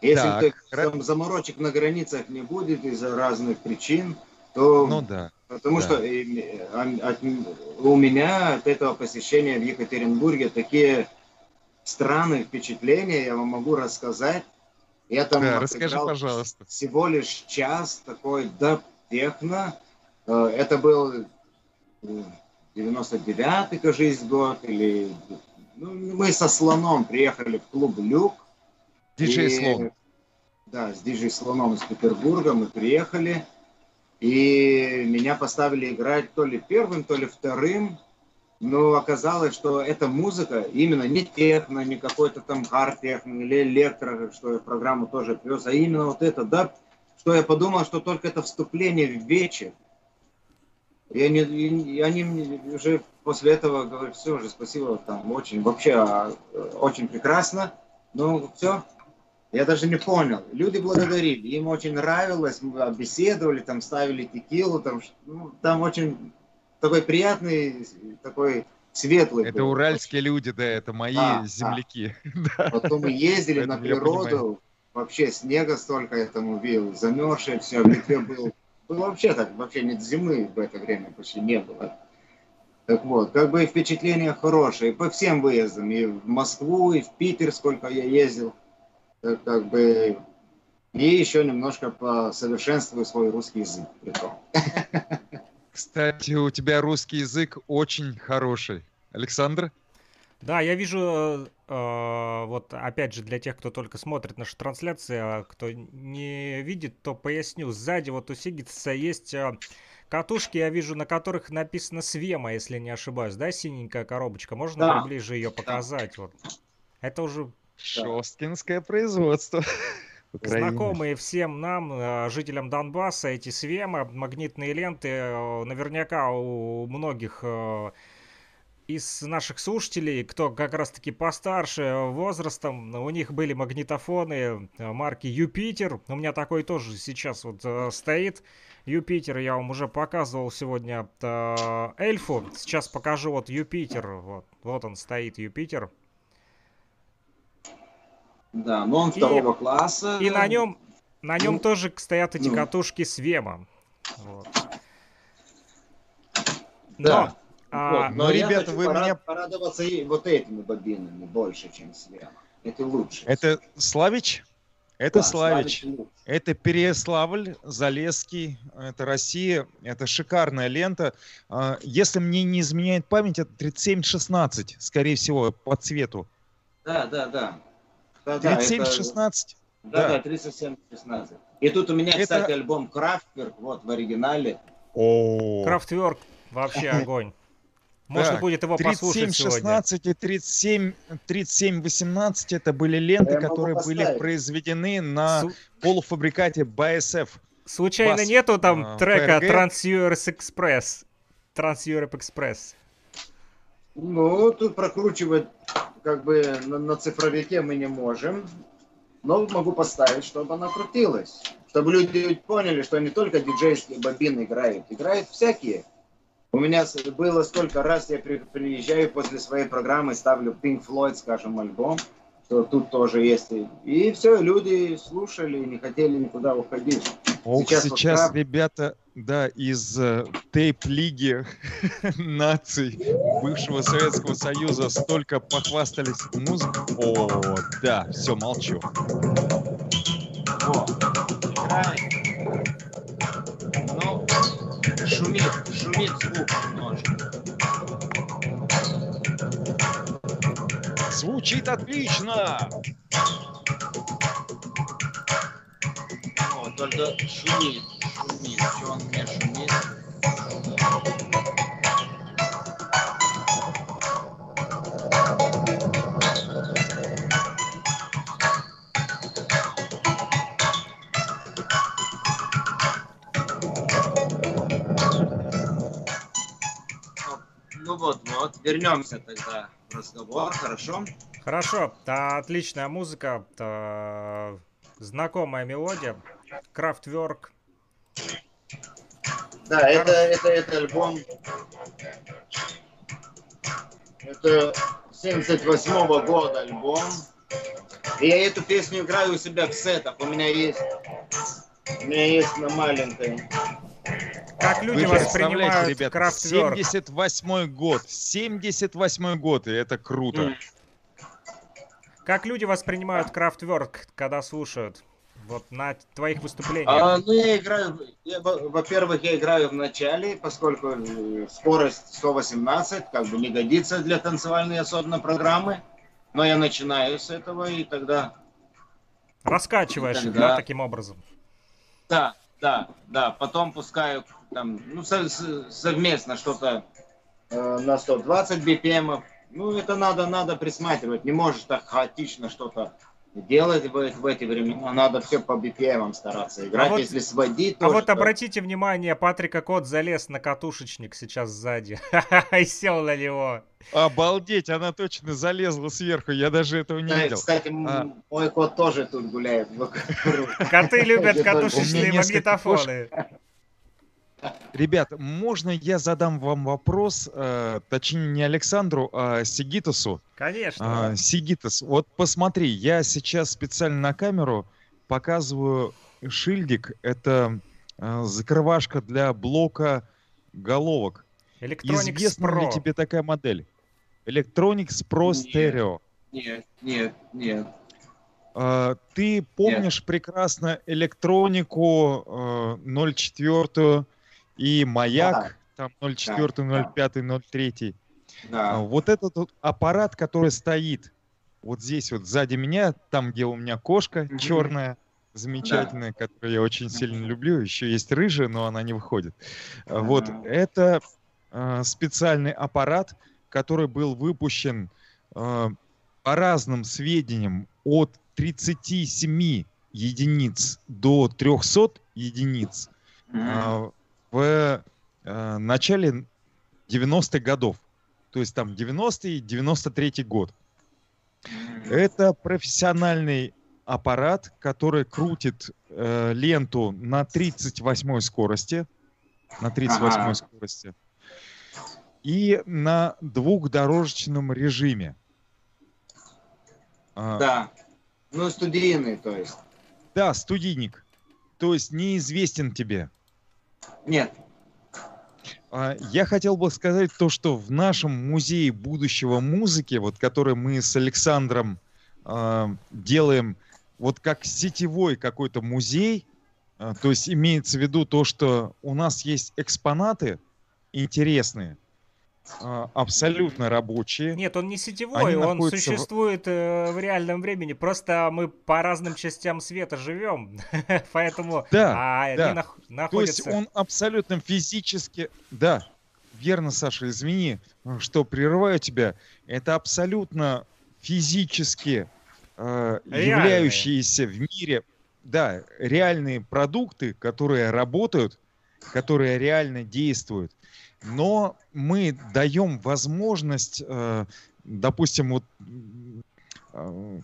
Если так, заморочек на границах не будет из-за разных причин, то ну, да. Потому да. что от, у меня от этого посещения в Екатеринбурге такие странные впечатления, я вам могу рассказать. Я там да, расскажи, пожалуйста. Всего лишь час такой да техно. Э, это был 99-й, кажется, год, или ну, мы со слоном приехали в клуб Люк. Диджей Слон. Да, с диджей Слоном из Петербурга мы приехали. И меня поставили играть то ли первым, то ли вторым. Но оказалось, что эта музыка именно не техно, не какой-то там хард техно или электро, что я программу тоже привез, а именно вот это, да, что я подумал, что только это вступление в вечер. И они, и они уже после этого говорят, все уже, спасибо, там очень, вообще а, очень прекрасно. Ну, все. Я даже не понял. Люди благодарили. Им очень нравилось. Мы беседовали, там ставили текилу. Там, ну, там очень такой приятный, такой светлый. Это был. уральские люди, да, это мои а, земляки. Да. Потом мы ездили на природу. Вообще снега столько этому видел. Замерзшее все. В Литве был, был вообще так. Вообще нет зимы в это время почти не было. Так вот, как бы впечатления хорошие по всем выездам, и в Москву, и в Питер, сколько я ездил, как бы, и еще немножко посовершенствую свой русский язык. Кстати, у тебя русский язык очень хороший. Александр? Да, я вижу, э, э, вот опять же, для тех, кто только смотрит нашу трансляцию, а кто не видит, то поясню. Сзади вот у Сигитса есть э, Катушки я вижу, на которых написано Свема, если не ошибаюсь, да, синенькая коробочка? Можно да. поближе ее показать? Да. Вот. Это уже... Шосткинское производство. Знакомые всем нам, э, жителям Донбасса, эти Свема, магнитные ленты, э, наверняка у многих э, из наших слушателей, кто как раз-таки постарше возрастом, у них были магнитофоны марки Юпитер. У меня такой тоже сейчас вот стоит. Юпитер я вам уже показывал сегодня эльфу. Сейчас покажу вот Юпитер. Вот, вот он стоит, Юпитер. Да, но он второго класса. И на нем, на нем ну, тоже стоят эти ну. катушки с Вема. Вот. Да. А, вот, но, но ребята, вы порад, меня... порадоваться и вот этими бобинами больше, чем с Вема. Это лучше. Это Славич? Это да, Славич, это Переславль, Залесский, это Россия, это шикарная лента. А, если мне не изменяет память, это 3716, скорее всего, по цвету. Да, да, да. 3716. Да, да, 3716. И тут у меня, это... кстати, альбом Крафтверк, вот в оригинале. О. Крафтверк, вообще огонь. Можно так, будет его 37, послушать 16 и 37, 37, 18 это были ленты, которые были произведены на Су... полуфабрикате BASF. Случайно Бас, нету там uh, трека Trans-Europe Express? Trans-Europe Express. Ну, тут прокручивать как бы на, на цифровике мы не можем. Но могу поставить, чтобы она крутилась. Чтобы люди поняли, что не только диджейские бобины играют. Играют всякие. У меня было столько раз, я приезжаю после своей программы, ставлю Pink Floyd, скажем, альбом, что тут тоже есть. И все, люди слушали, не хотели никуда уходить. Ох, сейчас, сейчас вот, ребята, да, из э, тейп-лиги наций бывшего Советского Союза столько похвастались музыкой. О, да, все, молчу. О, шумит, шумит звук немножко. Звучит отлично! О, только шумит, шумит. Что он мне шумит? вот, вернемся тогда разговор, хорошо? Хорошо, да, отличная музыка, да, знакомая мелодия, Крафтверк. Да, это, это, это альбом, это 78 -го года альбом. И я эту песню играю у себя в сетах, у меня есть, у меня есть на маленькой. Как люди Вы воспринимают ребята, Крафтверк? 78 год. 78 год, и это круто. Как люди воспринимают Крафтверк, когда слушают? Вот на твоих выступлениях. А, ну, я играю, я, во-первых, я играю в начале, поскольку э, скорость 118 как бы не годится для танцевальной особенно программы. Но я начинаю с этого, и тогда... Раскачиваешь, и тогда... да, таким образом? Да, да, да. Потом пускаю там, ну, совместно что-то э, на 120 BPM. Ну, это надо, надо присматривать. Не можешь так хаотично что-то делать в, в эти времена надо все по BPM стараться играть, а вот, если сводить. А вот то... обратите внимание, Патрика Кот залез на катушечник сейчас сзади и сел на него. Обалдеть, она точно залезла сверху, я даже этого не видел. Кстати, а... мой кот тоже тут гуляет. Коты любят катушечные магнитофоны. Ребят, можно я задам вам вопрос, э, точнее не Александру, а Сигитасу? Конечно. Э, Сигитас, вот посмотри, я сейчас специально на камеру показываю шильдик. Это э, закрывашка для блока головок. Electronics Известна Pro. ли тебе такая модель? Electronics Pro нет, Stereo. Нет, нет, нет. Uh, ты помнишь Нет. прекрасно электронику uh, 04 и маяк, да. там 04, да, 05, 03. Да. Вот этот вот аппарат, который стоит вот здесь вот сзади меня, там, где у меня кошка mm-hmm. черная, замечательная, да. которую я очень сильно люблю. Еще есть рыжая, но она не выходит. Mm-hmm. Вот это э, специальный аппарат, который был выпущен э, по разным сведениям от 37 единиц до 300 единиц. Mm-hmm. Э, в э, начале 90-х годов. То есть там 90-й, 93-й год. Это профессиональный аппарат, который крутит э, ленту на 38 скорости. На 38 ага. скорости. И на двухдорожечном режиме. А, да. Ну, студийный, то есть. Да, студийник. То есть неизвестен тебе. Нет. А, я хотел бы сказать то, что в нашем музее будущего музыки, вот который мы с Александром э, делаем, вот как сетевой какой-то музей, э, то есть имеется в виду то, что у нас есть экспонаты интересные, абсолютно рабочие. Нет, он не сетевой, Они он существует в... Э, в реальном времени. Просто мы по разным частям света живем, поэтому да, а да. они нах- находятся. То есть он абсолютно физически, да, верно, Саша, извини, что прерываю тебя. Это абсолютно физически э, являющиеся в мире, да, реальные продукты, которые работают, которые реально действуют но мы даем возможность, э, допустим, вот э,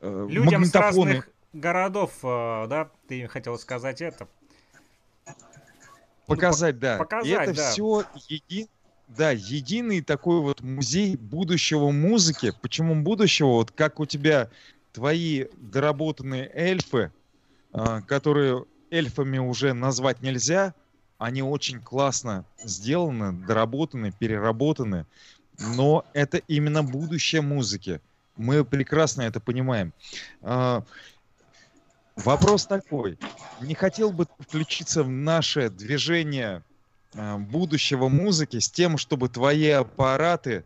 э, людям с разных городов, да, ты хотел сказать это? Показать, да. Показать, И это да. все еди... да, единый такой вот музей будущего музыки. Почему будущего? Вот как у тебя твои доработанные эльфы, которые эльфами уже назвать нельзя, они очень классно сделаны, доработаны, переработаны, но это именно будущее музыки. Мы прекрасно это понимаем. А, вопрос такой. Не хотел бы включиться в наше движение а, будущего музыки с тем, чтобы твои аппараты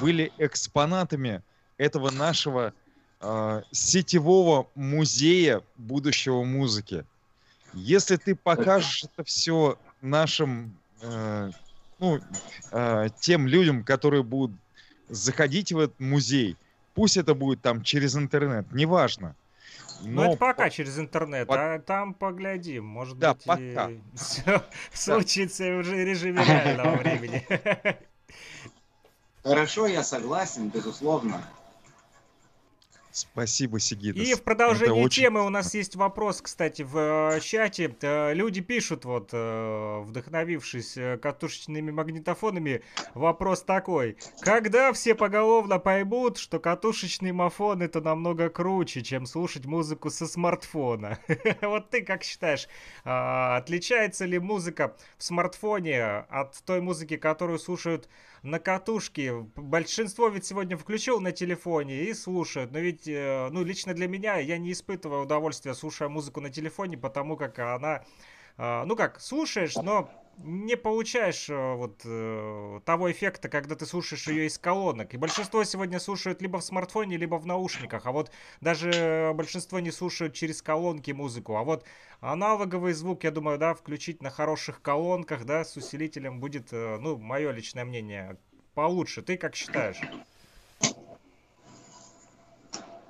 были экспонатами этого нашего э, сетевого музея будущего музыки. Если ты покажешь это все нашим, э, ну, э, тем людям, которые будут заходить в этот музей, пусть это будет там через интернет, неважно. Но ну, это пока по... через интернет, по... а там поглядим. Может да, быть, пока. И... все случится в режиме реального времени. Хорошо, я согласен, безусловно. Спасибо, Сигитас. И в продолжении очень... темы у нас есть вопрос, кстати, в э, чате. Э, люди пишут, вот, э, вдохновившись катушечными магнитофонами, вопрос такой. Когда все поголовно поймут, что катушечный мафон это намного круче, чем слушать музыку со смартфона? Вот ты как считаешь, а, отличается ли музыка в смартфоне от той музыки, которую слушают на катушке. Большинство ведь сегодня включил на телефоне и слушают. Но ведь, э, ну, лично для меня, я не испытываю удовольствия, слушая музыку на телефоне, потому как она, э, ну как, слушаешь, но не получаешь э, вот э, того эффекта, когда ты слушаешь ее из колонок. И большинство сегодня слушают либо в смартфоне, либо в наушниках. А вот даже большинство не слушают через колонки музыку. А вот аналоговый звук, я думаю, да, включить на хороших колонках, да, с усилителем будет, э, ну, мое личное мнение, получше. Ты как считаешь?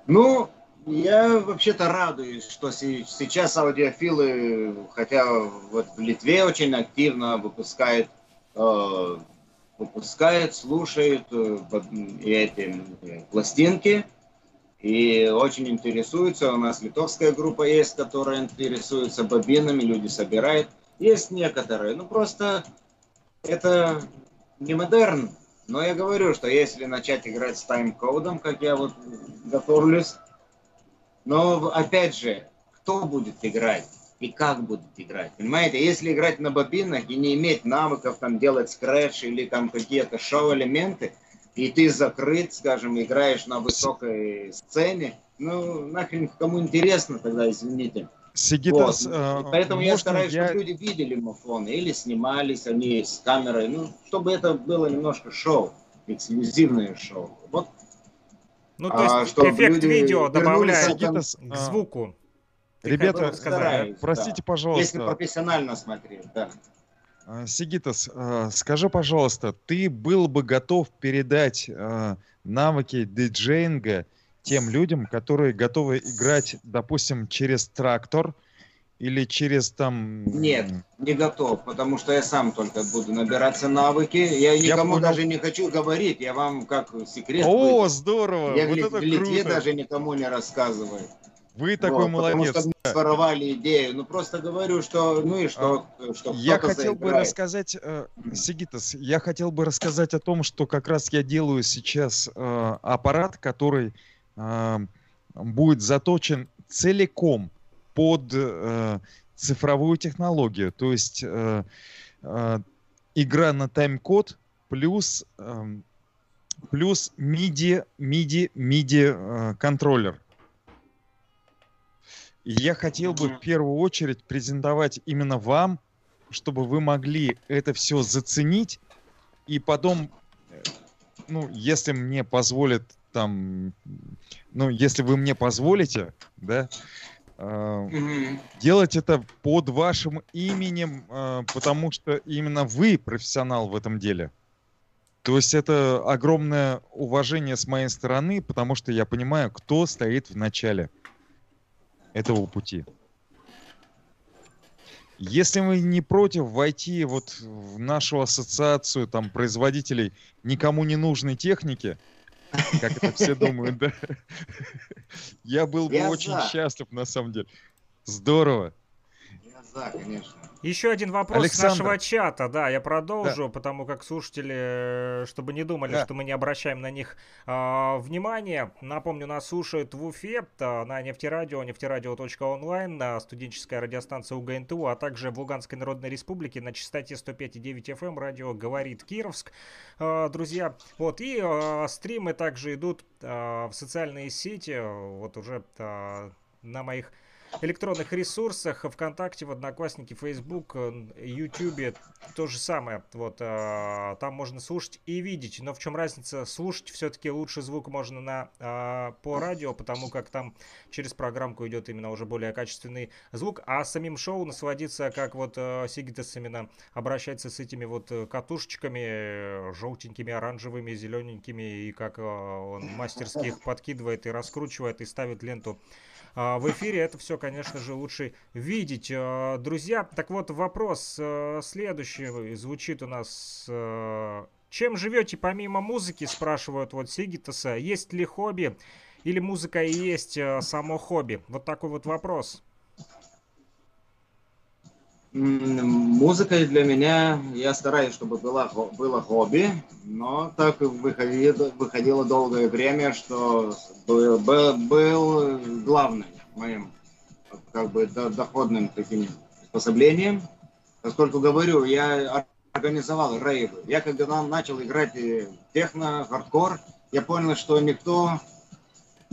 Ну, Я вообще-то радуюсь, что сейчас аудиофилы, хотя вот в Литве очень активно выпускают, э, выпускают, слушают э, эти э, пластинки и очень интересуются. У нас литовская группа есть, которая интересуется бобинами, люди собирают. Есть некоторые, ну просто это не модерн, но я говорю, что если начать играть с тайм-кодом, как я вот готовлюсь, но опять же, кто будет играть и как будет играть? Понимаете, если играть на бобинах и не иметь навыков там делать скретч или там какие-то шоу-элементы, и ты закрыт, скажем, играешь на высокой сцене, ну, нахрен кому интересно тогда, извините. Сигитас, вот. э, Поэтому я стараюсь, я... чтобы люди видели мафоны или снимались они с камерой, ну, чтобы это было немножко шоу, эксклюзивное шоу. Вот ну, то есть а, эффект видео добавляет к а, звуку. Ребята, сказать, простите, да. пожалуйста. Если профессионально смотреть, да. А, Сигитас, скажи, пожалуйста, ты был бы готов передать навыки диджеинга тем людям, которые готовы играть, допустим, через трактор или через там... Нет, не готов, потому что я сам только буду набираться навыки. Я никому я даже не хочу говорить, я вам как секрет... О, выйду. здорово! Я вот в, это в Литве круто. даже никому не рассказываю. Вы такой вот, молодец. Потому что мне своровали идею. Ну, просто говорю, что, ну и что, а, что Я хотел заиграет. бы рассказать, э, Сигитас, я хотел бы рассказать о том, что как раз я делаю сейчас э, аппарат, который э, будет заточен целиком под э, цифровую технологию. То есть э, э, игра на тайм-код плюс, э, плюс MIDI, MIDI, MIDI э, контроллер. Я хотел бы в первую очередь презентовать именно вам, чтобы вы могли это все заценить и потом, э, ну, если мне позволят там, ну, если вы мне позволите, да, Mm-hmm. Делать это под вашим именем, а, потому что именно вы профессионал в этом деле. То есть это огромное уважение с моей стороны, потому что я понимаю, кто стоит в начале этого пути. Если вы не против войти вот в нашу ассоциацию там производителей никому не нужной техники, как это все думают, да? Я был бы очень счастлив, на самом деле. Здорово. За, конечно. Еще один вопрос Александр. с нашего чата, да, я продолжу, да. потому как слушатели, чтобы не думали, да. что мы не обращаем на них э, внимания. Напомню, нас слушают в Уфе э, на нефтерадио, нефтерадио.онлайн, на студенческая радиостанция УГНТУ, а также в Луганской Народной Республике на частоте 105,9 FM эм радио «Говорит Кировск». Э, друзья, вот, и э, стримы также идут э, в социальные сети, вот уже э, на моих электронных ресурсах, ВКонтакте, в Одноклассники, Фейсбук, Ютубе то же самое. Вот э, там можно слушать и видеть. Но в чем разница? Слушать все-таки лучше звук можно на э, по радио, потому как там через программку идет именно уже более качественный звук. А самим шоу насладиться, как вот э, Сигитас именно обращается с этими вот катушечками, желтенькими, оранжевыми, зелененькими, и как э, он мастерски их подкидывает и раскручивает и ставит ленту в эфире это все, конечно же, лучше видеть. А, друзья, так вот, вопрос э, следующий звучит у нас. Э, чем живете помимо музыки, спрашивают вот Сигитаса. Есть ли хобби или музыка и есть э, само хобби? Вот такой вот вопрос. Музыка для меня, я стараюсь, чтобы была, было хобби, но так выходило, выходило долгое время, что был, был, был главным моим как бы доходным таким способлением. Поскольку говорю, я организовал рейвы. Я когда начал играть техно, хардкор, я понял, что никто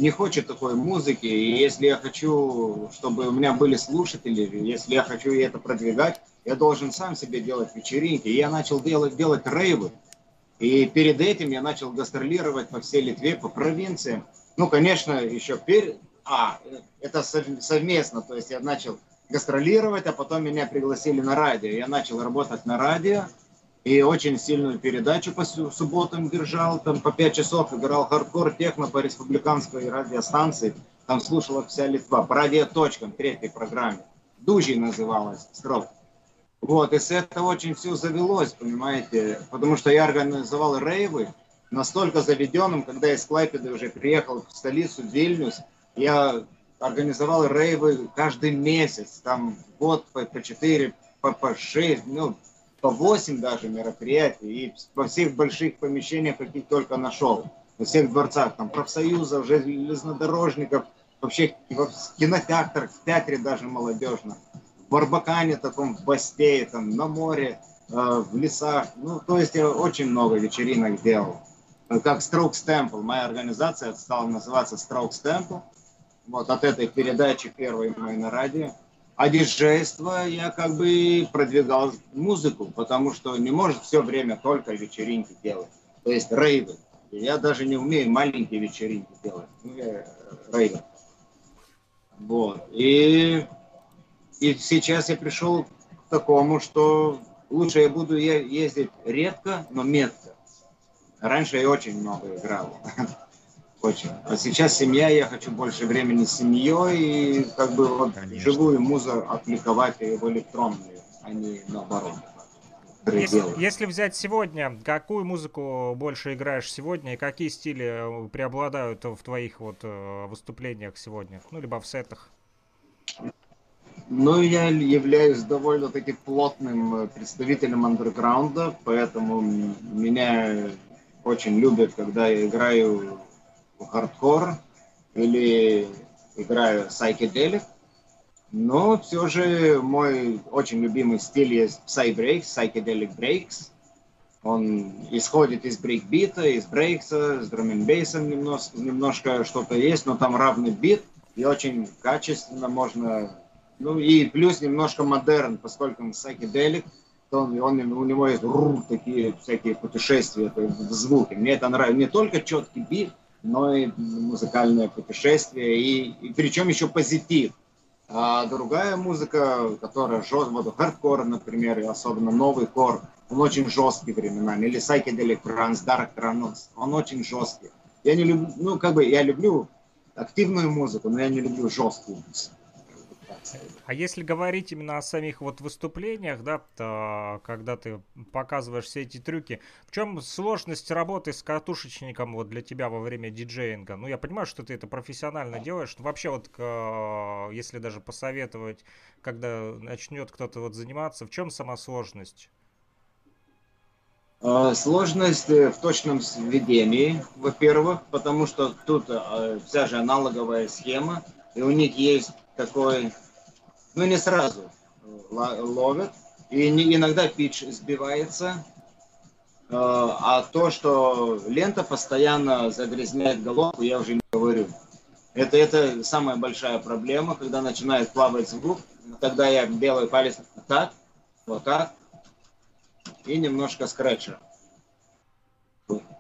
не хочет такой музыки. И если я хочу, чтобы у меня были слушатели, если я хочу это продвигать, я должен сам себе делать вечеринки. И я начал делать, делать рейвы. И перед этим я начал гастролировать по всей Литве, по провинциям. Ну, конечно, еще перед... А, это совместно. То есть я начал гастролировать, а потом меня пригласили на радио. Я начал работать на радио и очень сильную передачу по субботам держал, там по 5 часов играл хардкор техно по республиканской радиостанции. Там слушала вся Литва. По радиоточкам, третьей программе. Дужи называлась строк. Вот, и с этого очень все завелось, понимаете, потому что я организовал рейвы настолько заведенным, когда из Клайпеды уже приехал в столицу Вильнюс, я организовал рейвы каждый месяц, там год по, по 4, по, по 6, ну, по 8 даже мероприятий, и во всех больших помещениях, каких только нашел, во всех дворцах, там, профсоюзов, железнодорожников, вообще в кинотеатрах, в театре даже молодежно, в Барбакане таком, в Бастее, там, на море, э, в лесах, ну, то есть я очень много вечеринок делал. Как Strokes Temple, моя организация стала называться Strokes Temple, вот от этой передачи первой моей на радио. А я как бы продвигал музыку, потому что не может все время только вечеринки делать. То есть рейвы. Я даже не умею маленькие вечеринки делать. Ну, я рейвер. Вот. И, и сейчас я пришел к такому, что лучше я буду ездить редко, но метко. Раньше я очень много играл. Очень. А сейчас семья, я хочу больше времени с семьей и как бы вот живую музыку аппликовать в электронную, а не наоборот. Если, если взять сегодня, какую музыку больше играешь сегодня и какие стили э, преобладают в твоих вот э, выступлениях сегодня, ну либо в сетах? Ну, я являюсь довольно-таки плотным э, представителем андерграунда, поэтому меня очень любят, когда я играю хардкор или играю psychedelic, но все же мой очень любимый стиль есть psy-breaks, psychedelic breaks. Он исходит из брейкбита, из брейкса, с драм бейсом немножко, немножко что-то есть, но там равный бит, и очень качественно можно... Ну и плюс немножко модерн, поскольку он psychedelic, то он, он, у него есть рур, такие всякие путешествия в звуке. Мне это нравится. Не только четкий бит, но и музыкальное путешествие, и, и причем еще позитив. А другая музыка, которая жесткая, вот хардкор, например, и особенно новый кор, он очень жесткий временами, или psychedelic trance, dark trance, он очень жесткий. Я не люблю, ну, как бы, я люблю активную музыку, но я не люблю жесткую музыку. А если говорить именно о самих вот выступлениях, да, то, когда ты показываешь все эти трюки, в чем сложность работы с катушечником вот для тебя во время диджеинга? Ну, я понимаю, что ты это профессионально делаешь, но вообще вот, если даже посоветовать, когда начнет кто-то вот заниматься, в чем сама сложность? А, сложность э, в точном сведении, во-первых, потому что тут вся же аналоговая схема, и у них есть такой ну не сразу ловят. И не, иногда пич сбивается. Э, а то, что лента постоянно загрязняет головку, я уже не говорю. Это, это самая большая проблема, когда начинает плавать звук. Тогда я белый палец так, вот так, и немножко скретча.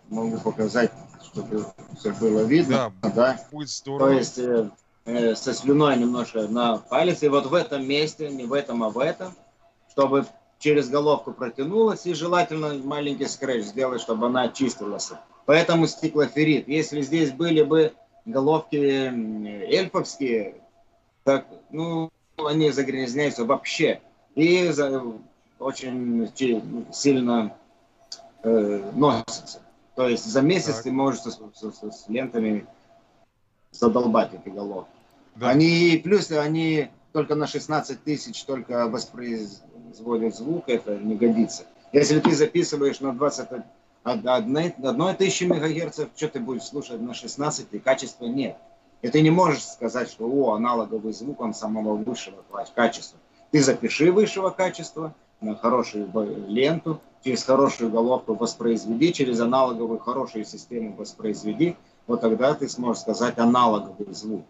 Могу показать, чтобы все было видно. Да, да. будет здорово. То есть э, Э, со слюной немножко на палец, и вот в этом месте, не в этом, а в этом, чтобы через головку протянулась, и желательно маленький скретч сделать, чтобы она очистилась. Поэтому стеклоферит. Если здесь были бы головки эльфовские, так, ну, они загрязняются вообще. И за, очень сильно э, носятся. То есть за месяц так. ты можешь с, с, с, с лентами задолбать эти головки. Да. Они, плюс они только на 16 тысяч только воспроизводят звук, это не годится. Если ты записываешь на 21 одной тысячи мегагерцев, что ты будешь слушать на 16, и качества нет. И ты не можешь сказать, что о, аналоговый звук, он самого высшего качества. Ты запиши высшего качества на хорошую ленту, через хорошую головку воспроизведи, через аналоговую хорошую систему воспроизведи, вот тогда ты сможешь сказать аналоговый звук.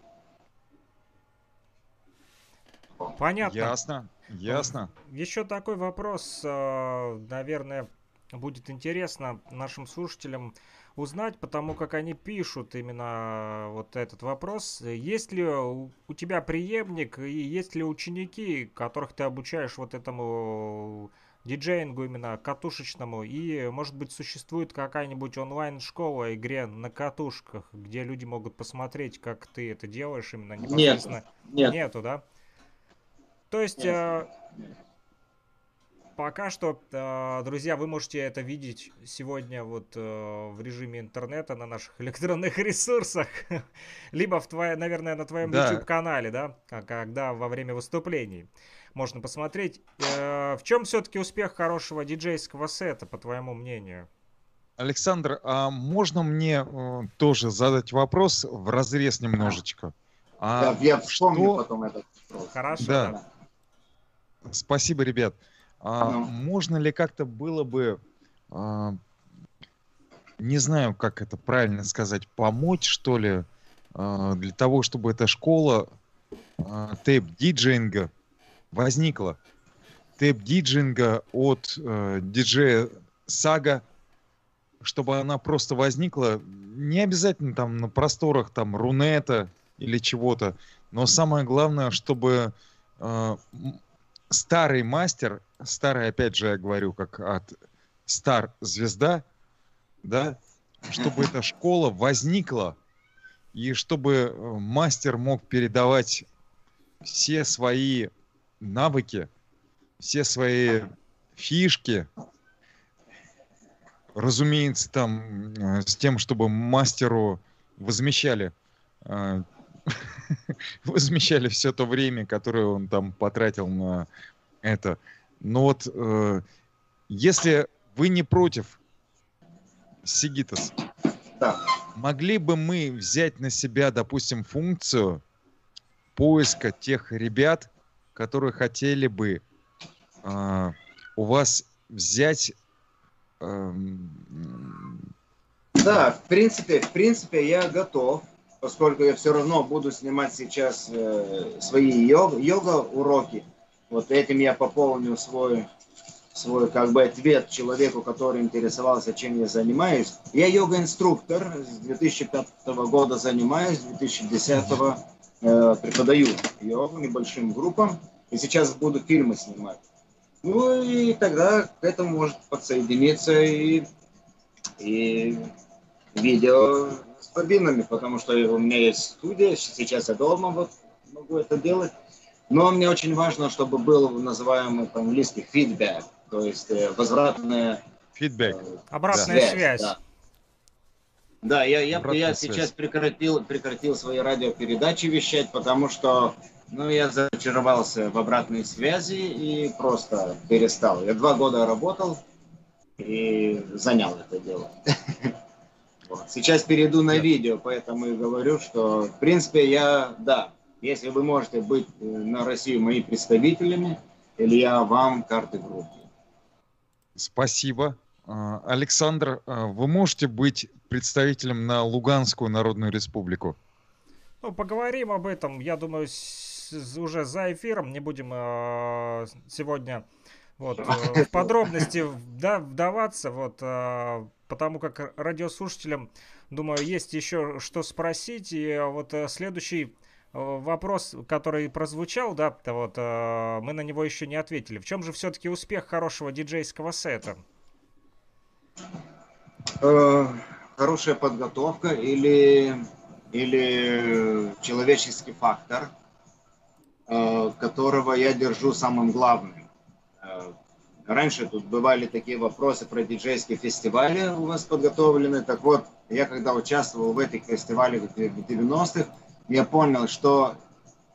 Понятно. Ясно, ясно. Еще такой вопрос, э, наверное, будет интересно нашим слушателям узнать, потому как они пишут именно вот этот вопрос. Есть ли у тебя преемник и есть ли ученики, которых ты обучаешь вот этому диджеингу именно катушечному. И, может быть, существует какая-нибудь онлайн-школа игре на катушках, где люди могут посмотреть, как ты это делаешь именно непосредственно. Нет, нет. Нету, да? То есть... Нет. Э, пока что, э, друзья, вы можете это видеть сегодня вот э, в режиме интернета на наших электронных ресурсах, либо в твоей, наверное, на твоем да. YouTube-канале, да, когда во время выступлений можно посмотреть. Э, в чем все-таки успех хорошего диджейского сета, по твоему мнению? Александр, а можно мне тоже задать вопрос в разрез немножечко? А я, я вспомню что... потом этот вопрос. Хорошо. Да. Спасибо, ребят. А, ну. Можно ли как-то было бы, а, не знаю, как это правильно сказать, помочь, что ли, а, для того, чтобы эта школа а, тейп-диджинга возникла? Тейп-диджинга от а, диджея Сага, чтобы она просто возникла, не обязательно там на просторах там Рунета или чего-то, но самое главное, чтобы э, старый мастер, старый, опять же, я говорю, как от стар звезда, да, чтобы эта школа возникла, и чтобы э, мастер мог передавать все свои навыки, все свои фишки, разумеется, там э, с тем, чтобы мастеру возмещали э, возмещали все то время, которое он там потратил на это. Но вот э, если вы не против, Сигитас, да. могли бы мы взять на себя, допустим, функцию поиска тех ребят, которые хотели бы э, у вас взять э, да, в принципе, в принципе, я готов поскольку я все равно буду снимать сейчас э, свои йога, йога уроки. Вот этим я пополню свой свой как бы ответ человеку, который интересовался, чем я занимаюсь. Я йога-инструктор, с 2005 года занимаюсь, с 2010 э, преподаю йогу небольшим группам, и сейчас буду фильмы снимать. Ну и тогда к этому может подсоединиться и, и видео бобинами, потому что у меня есть студия, сейчас я дома вот могу это делать. Но мне очень важно, чтобы был называемый по-английски фидбэк, то есть э, возвратная... Фидбэк. Э, Обратная связь. связь. Да. Да, я, я, я сейчас прекратил, прекратил свои радиопередачи вещать, потому что ну, я зачаровался в обратной связи и просто перестал. Я два года работал и занял это дело. Сейчас перейду на видео, поэтому и говорю, что, в принципе, я, да, если вы можете быть э, на Россию моими представителями, или я вам карты группы. Спасибо. А, Александр, а, вы можете быть представителем на Луганскую Народную Республику? Ну, поговорим об этом, я думаю, уже за эфиром. Не будем э, сегодня вот, э, в подробности да, вдаваться. Вот, потому как радиослушателям, думаю, есть еще что спросить. И вот э, следующий э, вопрос, который прозвучал, да, вот э, мы на него еще не ответили. В чем же все-таки успех хорошего диджейского сета? Хорошая подготовка или, или человеческий фактор, которого я держу самым главным. Раньше тут бывали такие вопросы про диджейские фестивали у вас подготовлены. Так вот, я когда участвовал в этих фестивалях в 90-х, я понял, что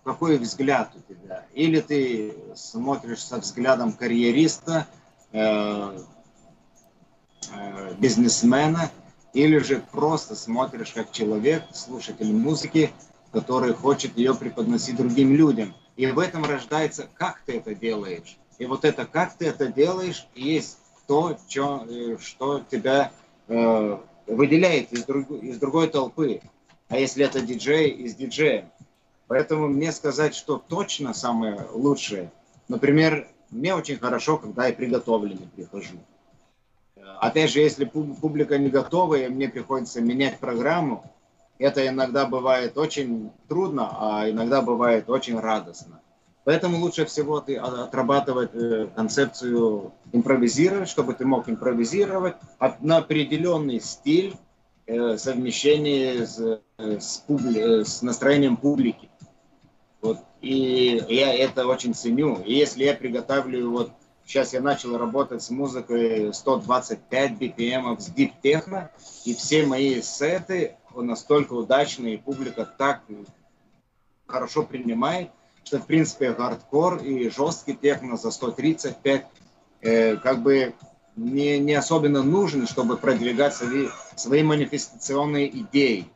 какой взгляд у тебя. Или ты смотришь со взглядом карьериста, э, э, бизнесмена, или же просто смотришь как человек, слушатель музыки, который хочет ее преподносить другим людям. И в этом рождается, как ты это делаешь. И вот это, как ты это делаешь, есть то, чё, э, что тебя э, выделяет из, друг, из другой толпы. А если это диджей, из диджея. Поэтому мне сказать, что точно самое лучшее, например, мне очень хорошо, когда я приготовленный прихожу. Опять же, если публика не готова, и мне приходится менять программу, это иногда бывает очень трудно, а иногда бывает очень радостно. Поэтому лучше всего ты отрабатывать э, концепцию импровизировать, чтобы ты мог импровизировать на определенный стиль э, совмещение с, э, с, публи, с настроением публики. Вот. И я это очень ценю. И если я приготавливаю, вот сейчас я начал работать с музыкой 125 BPM с Techno, и все мои сеты настолько удачные, и публика так хорошо принимает, что, в принципе, хардкор и жесткий техно за 135 э, как бы не, не особенно нужен, чтобы продвигать свои, свои манифестационные идеи.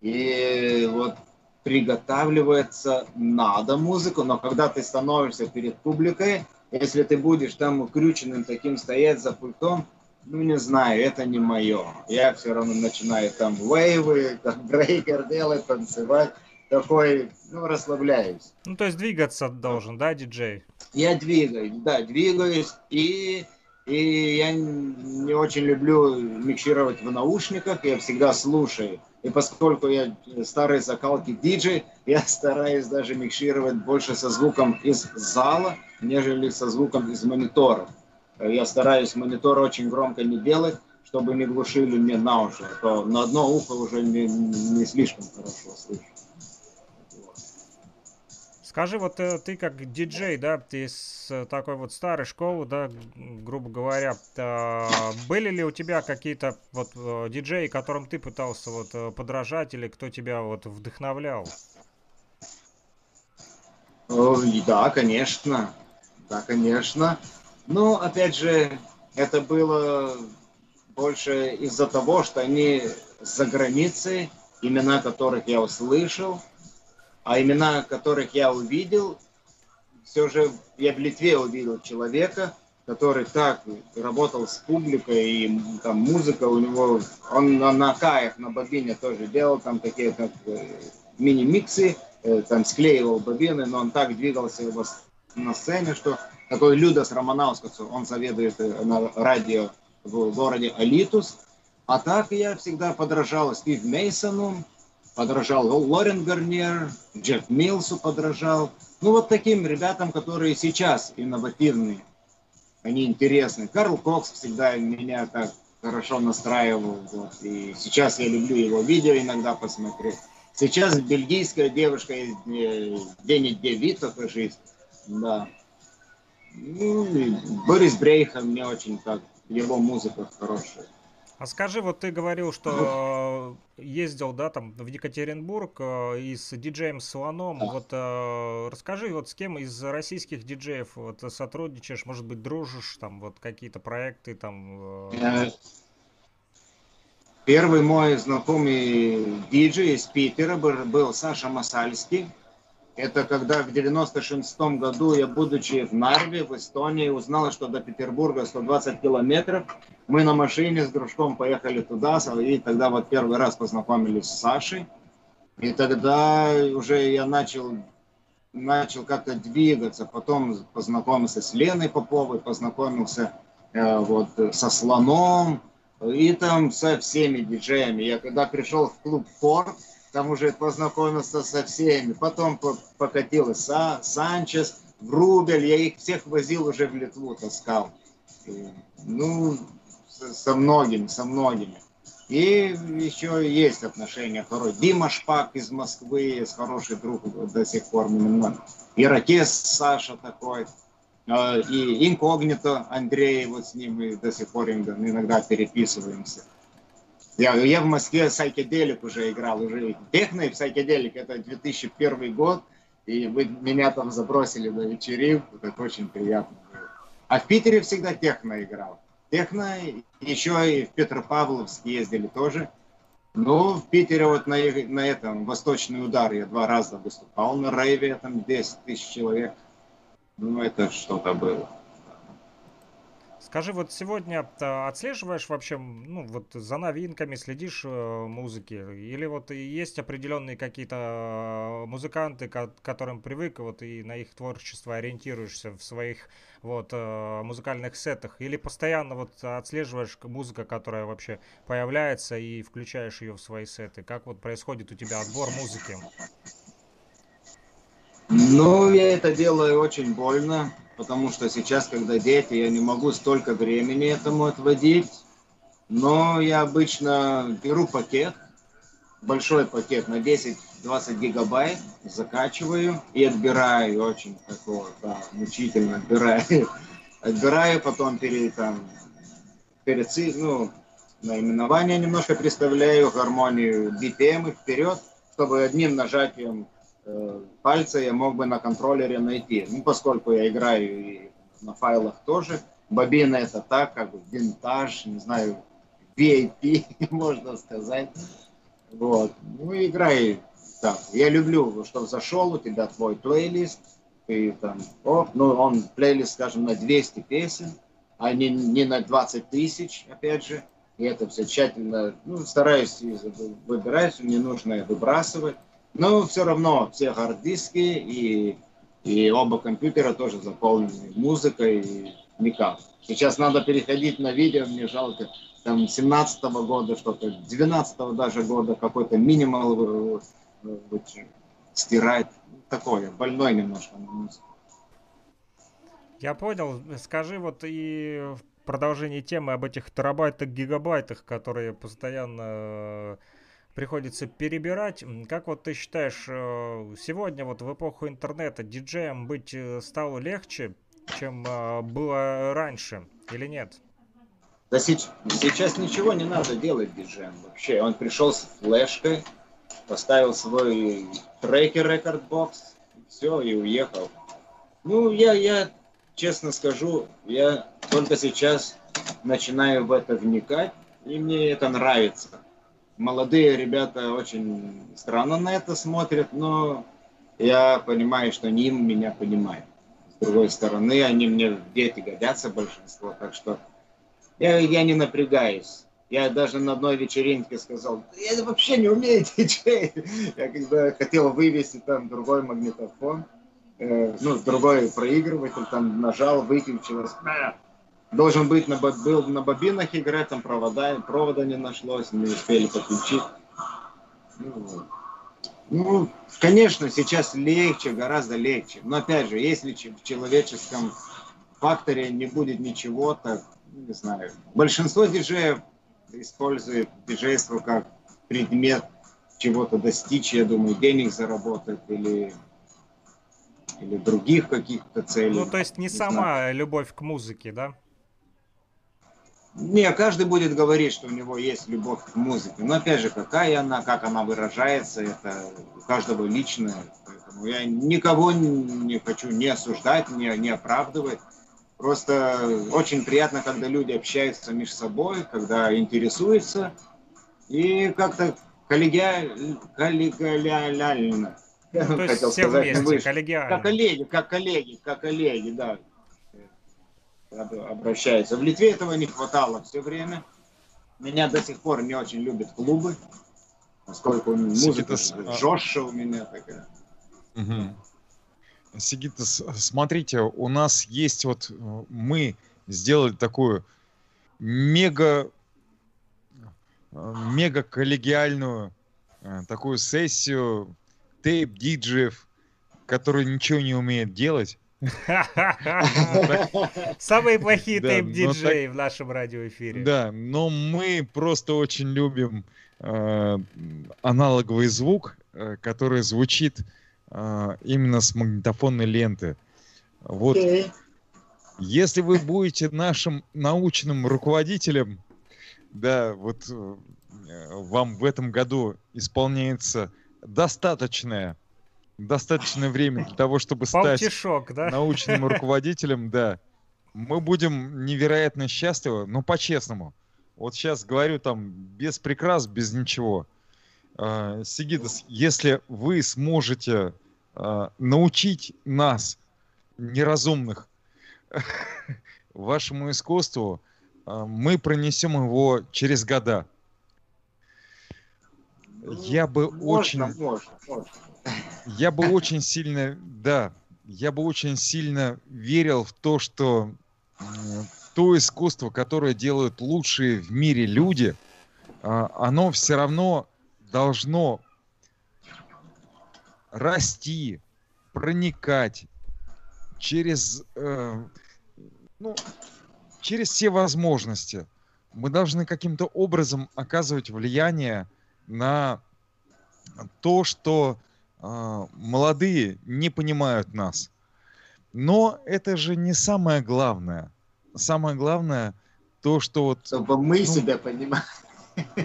И вот приготавливается надо музыку, но когда ты становишься перед публикой, если ты будешь там укрюченным таким стоять за пультом, ну не знаю, это не мое. Я все равно начинаю там вейвы, как брейкер делать, танцевать такой, ну, расслабляюсь. Ну, то есть двигаться должен, да, диджей? Я двигаюсь, да, двигаюсь, и, и я не очень люблю микшировать в наушниках, я всегда слушаю. И поскольку я старый закалки диджей, я стараюсь даже микшировать больше со звуком из зала, нежели со звуком из монитора. Я стараюсь монитор очень громко не делать, чтобы не глушили мне на уши, а то на одно ухо уже не, не слишком хорошо слышу. Скажи, вот э, ты как диджей, да, ты с такой вот старой школы, да, грубо говоря, были ли у тебя какие-то вот э, диджеи, которым ты пытался вот э, подражать или кто тебя вот вдохновлял? Да, конечно, да, конечно. Но, опять же, это было больше из-за того, что они за границей, имена которых я услышал – а имена которых я увидел, все же я в Литве увидел человека, который так работал с публикой, и там музыка у него, он на, на каях, на бобине тоже делал там какие-то э, мини-миксы, э, там склеивал бобины, но он так двигался его на сцене, что такой Людас Романаускас, он заведует э, на радио в городе Алитус, а так я всегда подражал Стив Мейсону, подражал Лорен Гарнер, Джефф Милсу подражал. Ну, вот таким ребятам, которые сейчас инновативные, они интересны. Карл Кокс всегда меня так хорошо настраивал. Вот. И сейчас я люблю его видео иногда посмотреть. Сейчас бельгийская девушка из Дени Девито жизнь. Да. Ну, Борис Брейха мне очень так, его музыка хорошая. А скажи, вот ты говорил, что ездил, да, там в Екатеринбург э, и с диджеем Слоном. Вот э, расскажи, вот с кем из российских диджеев вот сотрудничаешь, может быть, дружишь, там вот какие-то проекты там. Э... Первый мой знакомый диджей из Питера был, был Саша Масальский. Это когда в 96 году я, будучи в Нарве, в Эстонии, узнал, что до Петербурга 120 километров. Мы на машине с дружком поехали туда, и тогда вот первый раз познакомились с Сашей. И тогда уже я начал, начал как-то двигаться. Потом познакомился с Леной Поповой, познакомился э, вот со Слоном, и там со всеми диджеями. Я когда пришел в клуб Форд, там уже познакомился со всеми. Потом покатил Са, Санчес, Врубель, я их всех возил уже в Литву, таскал. И, ну, со многими, со многими. И еще есть отношения второй. Дима Шпак из Москвы, с хороший друг до сих пор. Иракес Саша такой. А, и инкогнито Андрей, вот с ним мы до сих пор иногда переписываемся. Я, я в Москве сайкеделик уже играл, уже техно и сайкеделик, это 2001 год, и вы меня там забросили на вечеринку, это очень приятно было. А в Питере всегда техно играл. Техно, еще и в Петропавловск ездили тоже. Ну, в Питере вот на, на этом «Восточный удар» я два раза выступал на рейве, там 10 тысяч человек. Ну, это что-то было. Скажи, вот сегодня отслеживаешь вообще, ну, вот за новинками, следишь э, музыки? Или вот есть определенные какие-то э, музыканты, к которым привык, вот и на их творчество ориентируешься в своих вот э, музыкальных сетах? Или постоянно вот отслеживаешь музыку, которая вообще появляется и включаешь ее в свои сеты? Как вот происходит у тебя отбор музыки? Ну, я это делаю очень больно, потому что сейчас, когда дети, я не могу столько времени этому отводить. Но я обычно беру пакет, большой пакет на 10-20 гигабайт, закачиваю и отбираю очень такого, да, мучительно отбираю. Отбираю, потом перед, там, перед, ну, наименование немножко представляю, гармонию BPM вперед, чтобы одним нажатием э, пальца я мог бы на контроллере найти. Ну, поскольку я играю и на файлах тоже, бобина это так, как бы винтаж, не знаю, VIP, можно сказать. Вот. Ну, играй так. Я люблю, чтобы зашел у тебя твой плейлист, и там, о, ну, он плейлист, скажем, на 200 песен, а не, не на 20 тысяч, опять же. И это все тщательно, ну, стараюсь выбирать, не нужно выбрасывать. Но все равно все хард-диски и, и оба компьютера тоже заполнены музыкой и никак. Сейчас надо переходить на видео, мне жалко, там, 17 -го года что-то, 12 -го даже года какой-то минимал стирать. Такое, больной немножко на музыку. Я понял. Скажи вот и в продолжении темы об этих терабайтах, гигабайтах, которые постоянно э, приходится перебирать. Как вот ты считаешь, э, сегодня вот в эпоху интернета диджеем быть э, стало легче, чем было раньше или нет? Да сейчас, сейчас ничего не надо делать диджеем вообще. Он пришел с флешкой, поставил свой трекер рекордбокс, все, и уехал. Ну, я, я честно скажу, я только сейчас начинаю в это вникать, и мне это нравится. Молодые ребята очень странно на это смотрят, но я понимаю, что они меня понимают. С другой стороны, они мне дети годятся большинство, так что я, я не напрягаюсь. Я даже на одной вечеринке сказал, я вообще не умею диджей. Я когда хотел вывести там другой магнитофон, э, ну, другой проигрыватель, там нажал, выключилось. Должен быть на, был на бобинах играть, там провода, провода не нашлось, не успели подключить. Ну, ну, конечно, сейчас легче, гораздо легче. Но опять же, если в человеческом факторе не будет ничего, так, не знаю. Большинство диджеев использует диджейство как предмет чего-то достичь, я думаю, денег заработать или, или других каких-то целей. Ну, то есть не, не сама знаю. любовь к музыке, да? Не, каждый будет говорить, что у него есть любовь к музыке. Но опять же, какая она, как она выражается, это у каждого личное. Поэтому я никого не хочу не осуждать, не, не оправдывать. Просто очень приятно, когда люди общаются между собой, когда интересуются и как-то коллегиально, коллегиально. Ну, то есть хотел все сказать, вместе, коллегиально. Как коллеги, как коллеги, как коллеги, да. Обращаются. В Литве этого не хватало все время. Меня до сих пор не очень любят клубы, поскольку музыка жестче у меня такая. Угу. Сигита, смотрите, у нас есть вот, мы сделали такую мега, мега коллегиальную э, такую сессию тейп-диджеев, которые ничего не умеют делать. Самые плохие тейп-диджеи в нашем радиоэфире. Да, но мы просто очень любим аналоговый звук, который звучит а, именно с магнитофонной ленты. Вот. Если вы будете нашим научным руководителем, да, вот э, вам в этом году исполняется достаточное, достаточное время для того, чтобы стать да? научным руководителем, да, мы будем невероятно счастливы, но по-честному. Вот сейчас говорю там без прикрас, без ничего. А, Сигидас, если вы сможете а, научить нас, неразумных, вашему искусству, а, мы пронесем его через года. Я бы можно, очень... Можно, можно. Я бы очень сильно, да, я бы очень сильно верил в то, что то искусство, которое делают лучшие в мире люди, оно все равно должно расти, проникать через, э, ну, через все возможности. Мы должны каким-то образом оказывать влияние на то, что э, молодые не понимают нас. Но это же не самое главное. Самое главное то, что вот... Чтобы мы ну, себя понимали.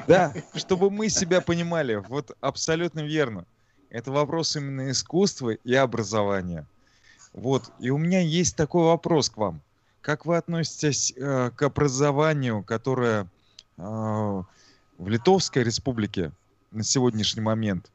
Да, чтобы мы себя понимали. Вот абсолютно верно. Это вопрос именно искусства и образования. Вот. И у меня есть такой вопрос к вам. Как вы относитесь э, к образованию, которое э, в Литовской республике на сегодняшний момент?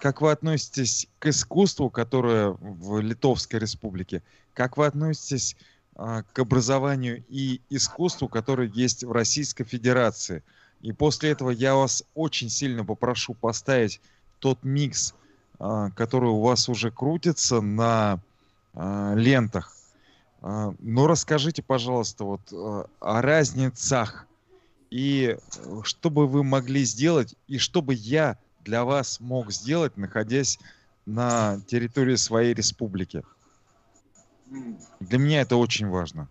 Как вы относитесь к искусству, которое в Литовской республике? Как вы относитесь а, к образованию и искусству, которое есть в Российской Федерации? И после этого я вас очень сильно попрошу поставить тот микс, а, который у вас уже крутится на а, лентах. Но расскажите, пожалуйста, вот о разницах и что бы вы могли сделать, и что бы я для вас мог сделать, находясь на территории своей республики. Для меня это очень важно.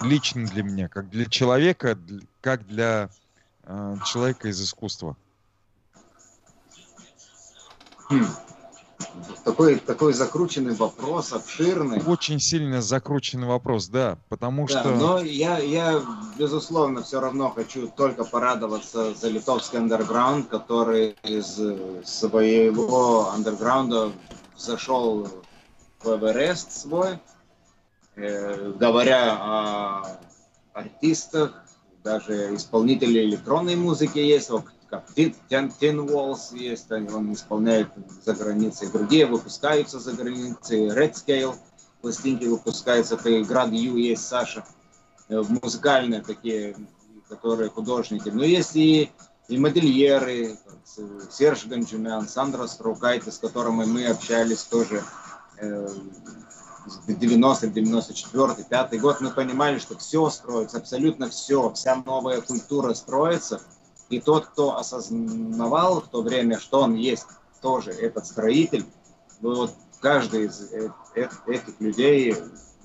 Лично для меня, как для человека, как для э, человека из искусства. Такой, такой закрученный вопрос, обширный. Очень сильно закрученный вопрос, да, потому да, что... Но я, я, безусловно, все равно хочу только порадоваться за литовский андерграунд, который из своего андерграунда зашел в Эверест свой, э, говоря о артистах, даже исполнители электронной музыки есть, как Tin Walls есть, он исполняет за границей, другие выпускаются за границей, Red Scale пластинки выпускаются, это Град Ю есть, Саша, э, музыкальные такие, которые художники. Но есть и, и модельеры, Серж Ганджумян, Сандра Струкайте, с которыми мы общались тоже э, 90-й, 94-й, 5 год, мы понимали, что все строится, абсолютно все, вся новая культура строится – и тот, кто осознавал в то время, что он есть тоже этот строитель, ну, вот каждый из э, этих людей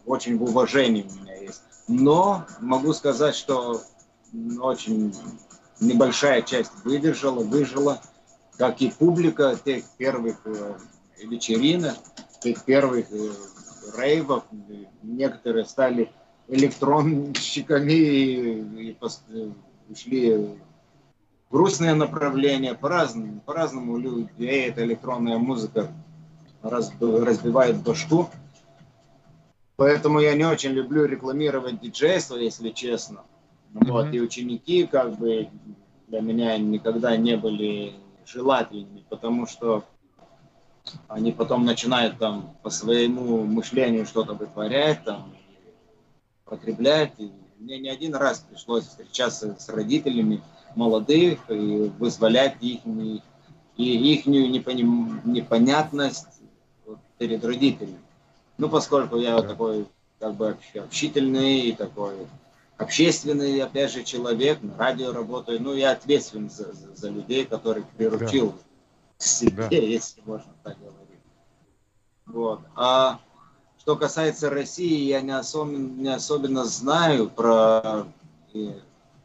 очень в уважении у меня есть. Но могу сказать, что очень небольшая часть выдержала, выжила, как и публика тех первых э, вечеринок, тех первых э, рейвов. Некоторые стали электронщиками и ушли грустное направление, по-разному, по-разному людей эта электронная музыка разбивает башку. Поэтому я не очень люблю рекламировать диджейство, если честно. Mm-hmm. Вот, и ученики как бы для меня никогда не были желательными, потому что они потом начинают там по своему мышлению что-то вытворять, там, потреблять. И мне не один раз пришлось встречаться с родителями, молодых и вызволять их, и их непонятность перед родителями. Ну, поскольку я вот такой как бы общительный и такой общественный, опять же, человек, на радио работаю, ну, я ответственен за, за, за людей, которых приручил да. к себе, да. если можно так говорить. Вот. А что касается России, я не особенно, не особенно знаю про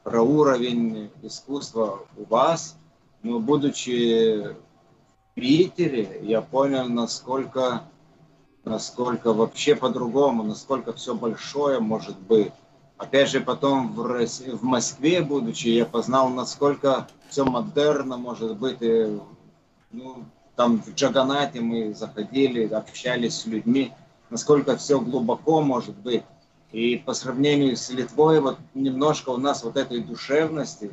про уровень искусства у вас, но будучи в Питере, я понял, насколько, насколько вообще по-другому, насколько все большое может быть. Опять же, потом в, России, в Москве, будучи, я познал, насколько все модерно может быть. И, ну, там в Джаганате мы заходили, общались с людьми, насколько все глубоко может быть. И по сравнению с Литвой, вот немножко у нас вот этой душевности,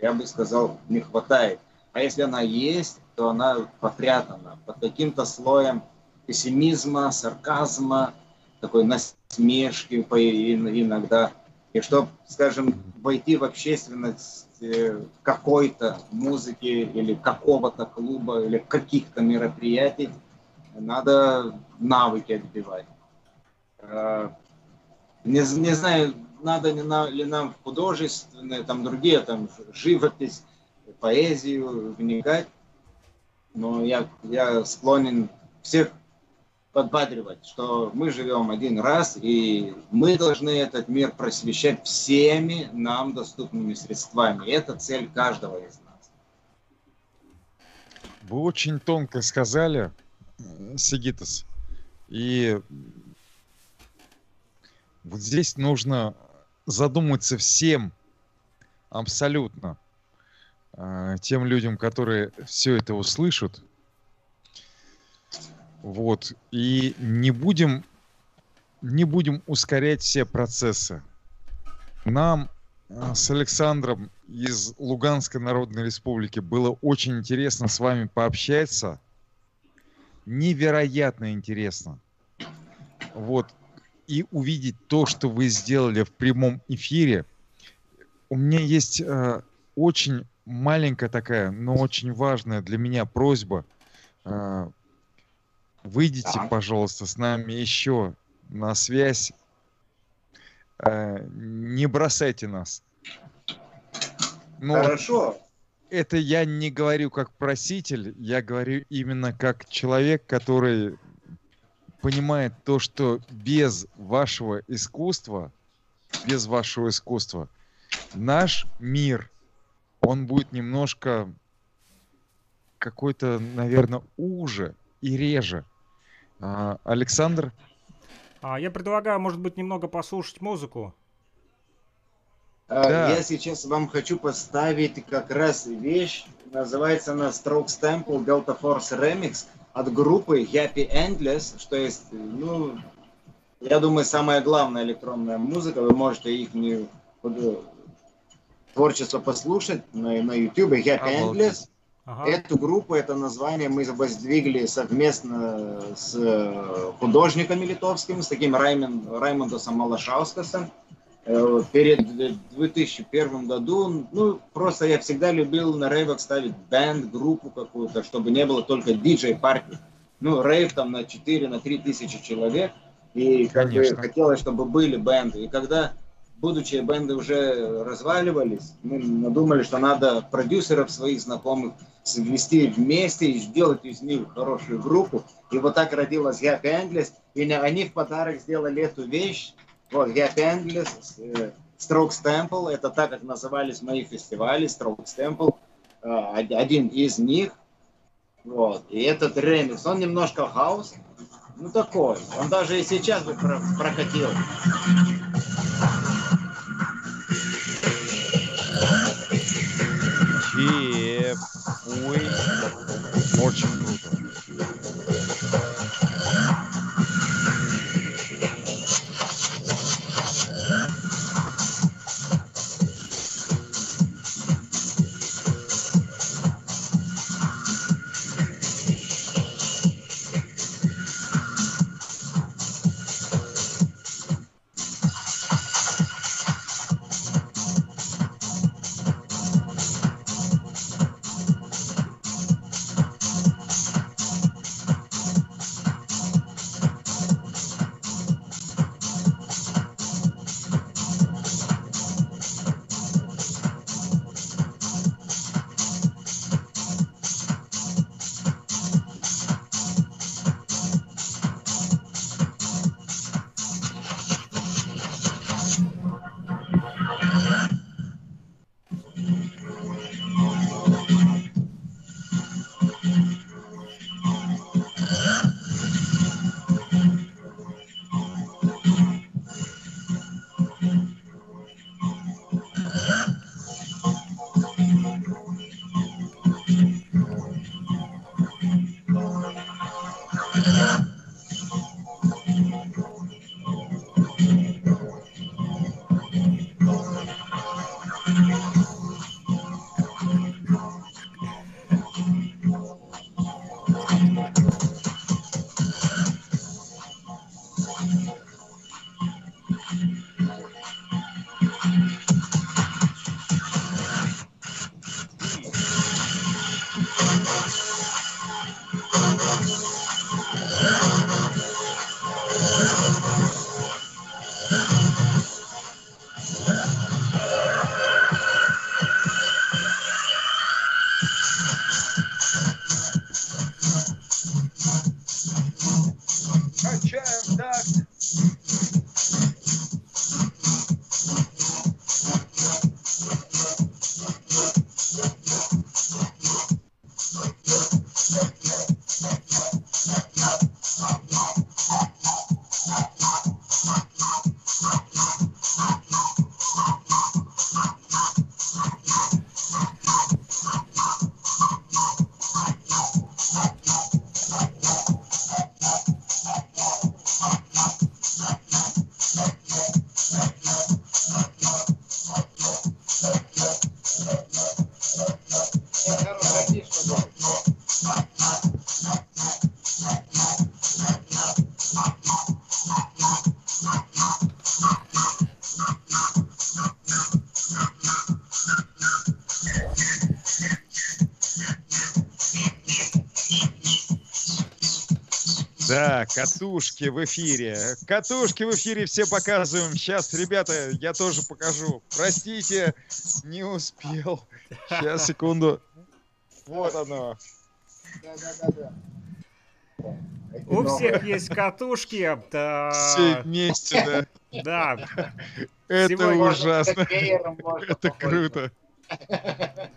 я бы сказал, не хватает. А если она есть, то она попрятана под каким-то слоем пессимизма, сарказма, такой насмешки иногда. И чтобы, скажем, войти в общественность э, какой-то музыки или какого-то клуба или каких-то мероприятий, надо навыки отбивать. Не, не знаю, надо ли нам в художественные, там другие, там живопись, поэзию вникать, но я, я склонен всех подбадривать, что мы живем один раз, и мы должны этот мир просвещать всеми нам доступными средствами. Это цель каждого из нас. Вы очень тонко сказали, Сигитас. И вот здесь нужно задуматься всем, абсолютно, а, тем людям, которые все это услышат. Вот. И не будем, не будем ускорять все процессы. Нам а, с Александром из Луганской Народной Республики было очень интересно с вами пообщаться. Невероятно интересно. Вот. И увидеть то, что вы сделали в прямом эфире. У меня есть э, очень маленькая такая, но очень важная для меня просьба. Э, выйдите, так. пожалуйста, с нами еще на связь. Э, не бросайте нас. Ну, Хорошо. Это я не говорю как проситель, я говорю именно как человек, который понимает то, что без вашего искусства, без вашего искусства, наш мир, он будет немножко какой-то, наверное, уже и реже. А, Александр? А, я предлагаю, может быть, немного послушать музыку. А, да. Я сейчас вам хочу поставить как раз вещь, называется она Strokes Temple Delta Force Remix от группы Happy Endless, что есть, ну, я думаю, самая главная электронная музыка, вы можете их не, творчество послушать на, на YouTube, Happy Endless. Ага. Эту группу, это название мы воздвигли совместно с э, художниками литовскими, с таким Раймон, Раймондосом Малашаускасом. Э, перед 2001 году, ну, просто я всегда любил на рейвах ставить бенд, группу какую-то, чтобы не было только диджей-партии. Ну, рейв там на 4, на 3 тысячи человек. И как бы хотелось, чтобы были бенды. И когда будучи бенды уже разваливались, мы надумали, что надо продюсеров своих знакомых свести вместе и сделать из них хорошую группу. И вот так родилась Happy Endless. И они в подарок сделали эту вещь. Вот, Happy Endless, э, Strokes Temple, это так, как назывались мои фестивали, Strokes Temple, э, один из них. Вот, и этот ремикс, он немножко хаос, ну такой, он даже и сейчас бы прокатил. Ой. Очень круто. Катушки в эфире. Катушки в эфире все показываем. Сейчас, ребята, я тоже покажу. Простите, не успел. Сейчас, секунду. Вот оно. У всех есть катушки. Да. Все вместе, да. Да. Это ужасно. Это круто.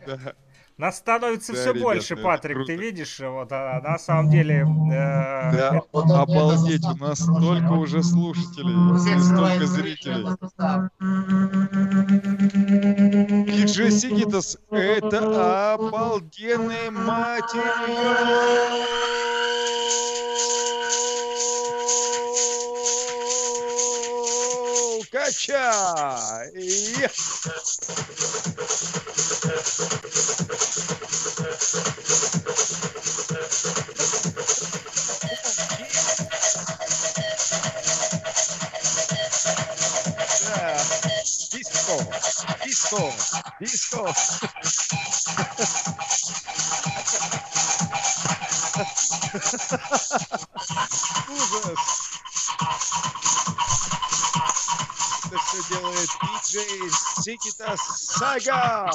Да. Нас становится да, все ребят, больше, Патрик, круто. ты видишь, вот, а, на самом деле... Э... Да, обалдеть, у нас столько уже слушателей, столько зрителей. Диджей Сигитас, это обалденный материал! Качай! Диско! Диско! Ужас! Это все делает диджей Сикита Сага!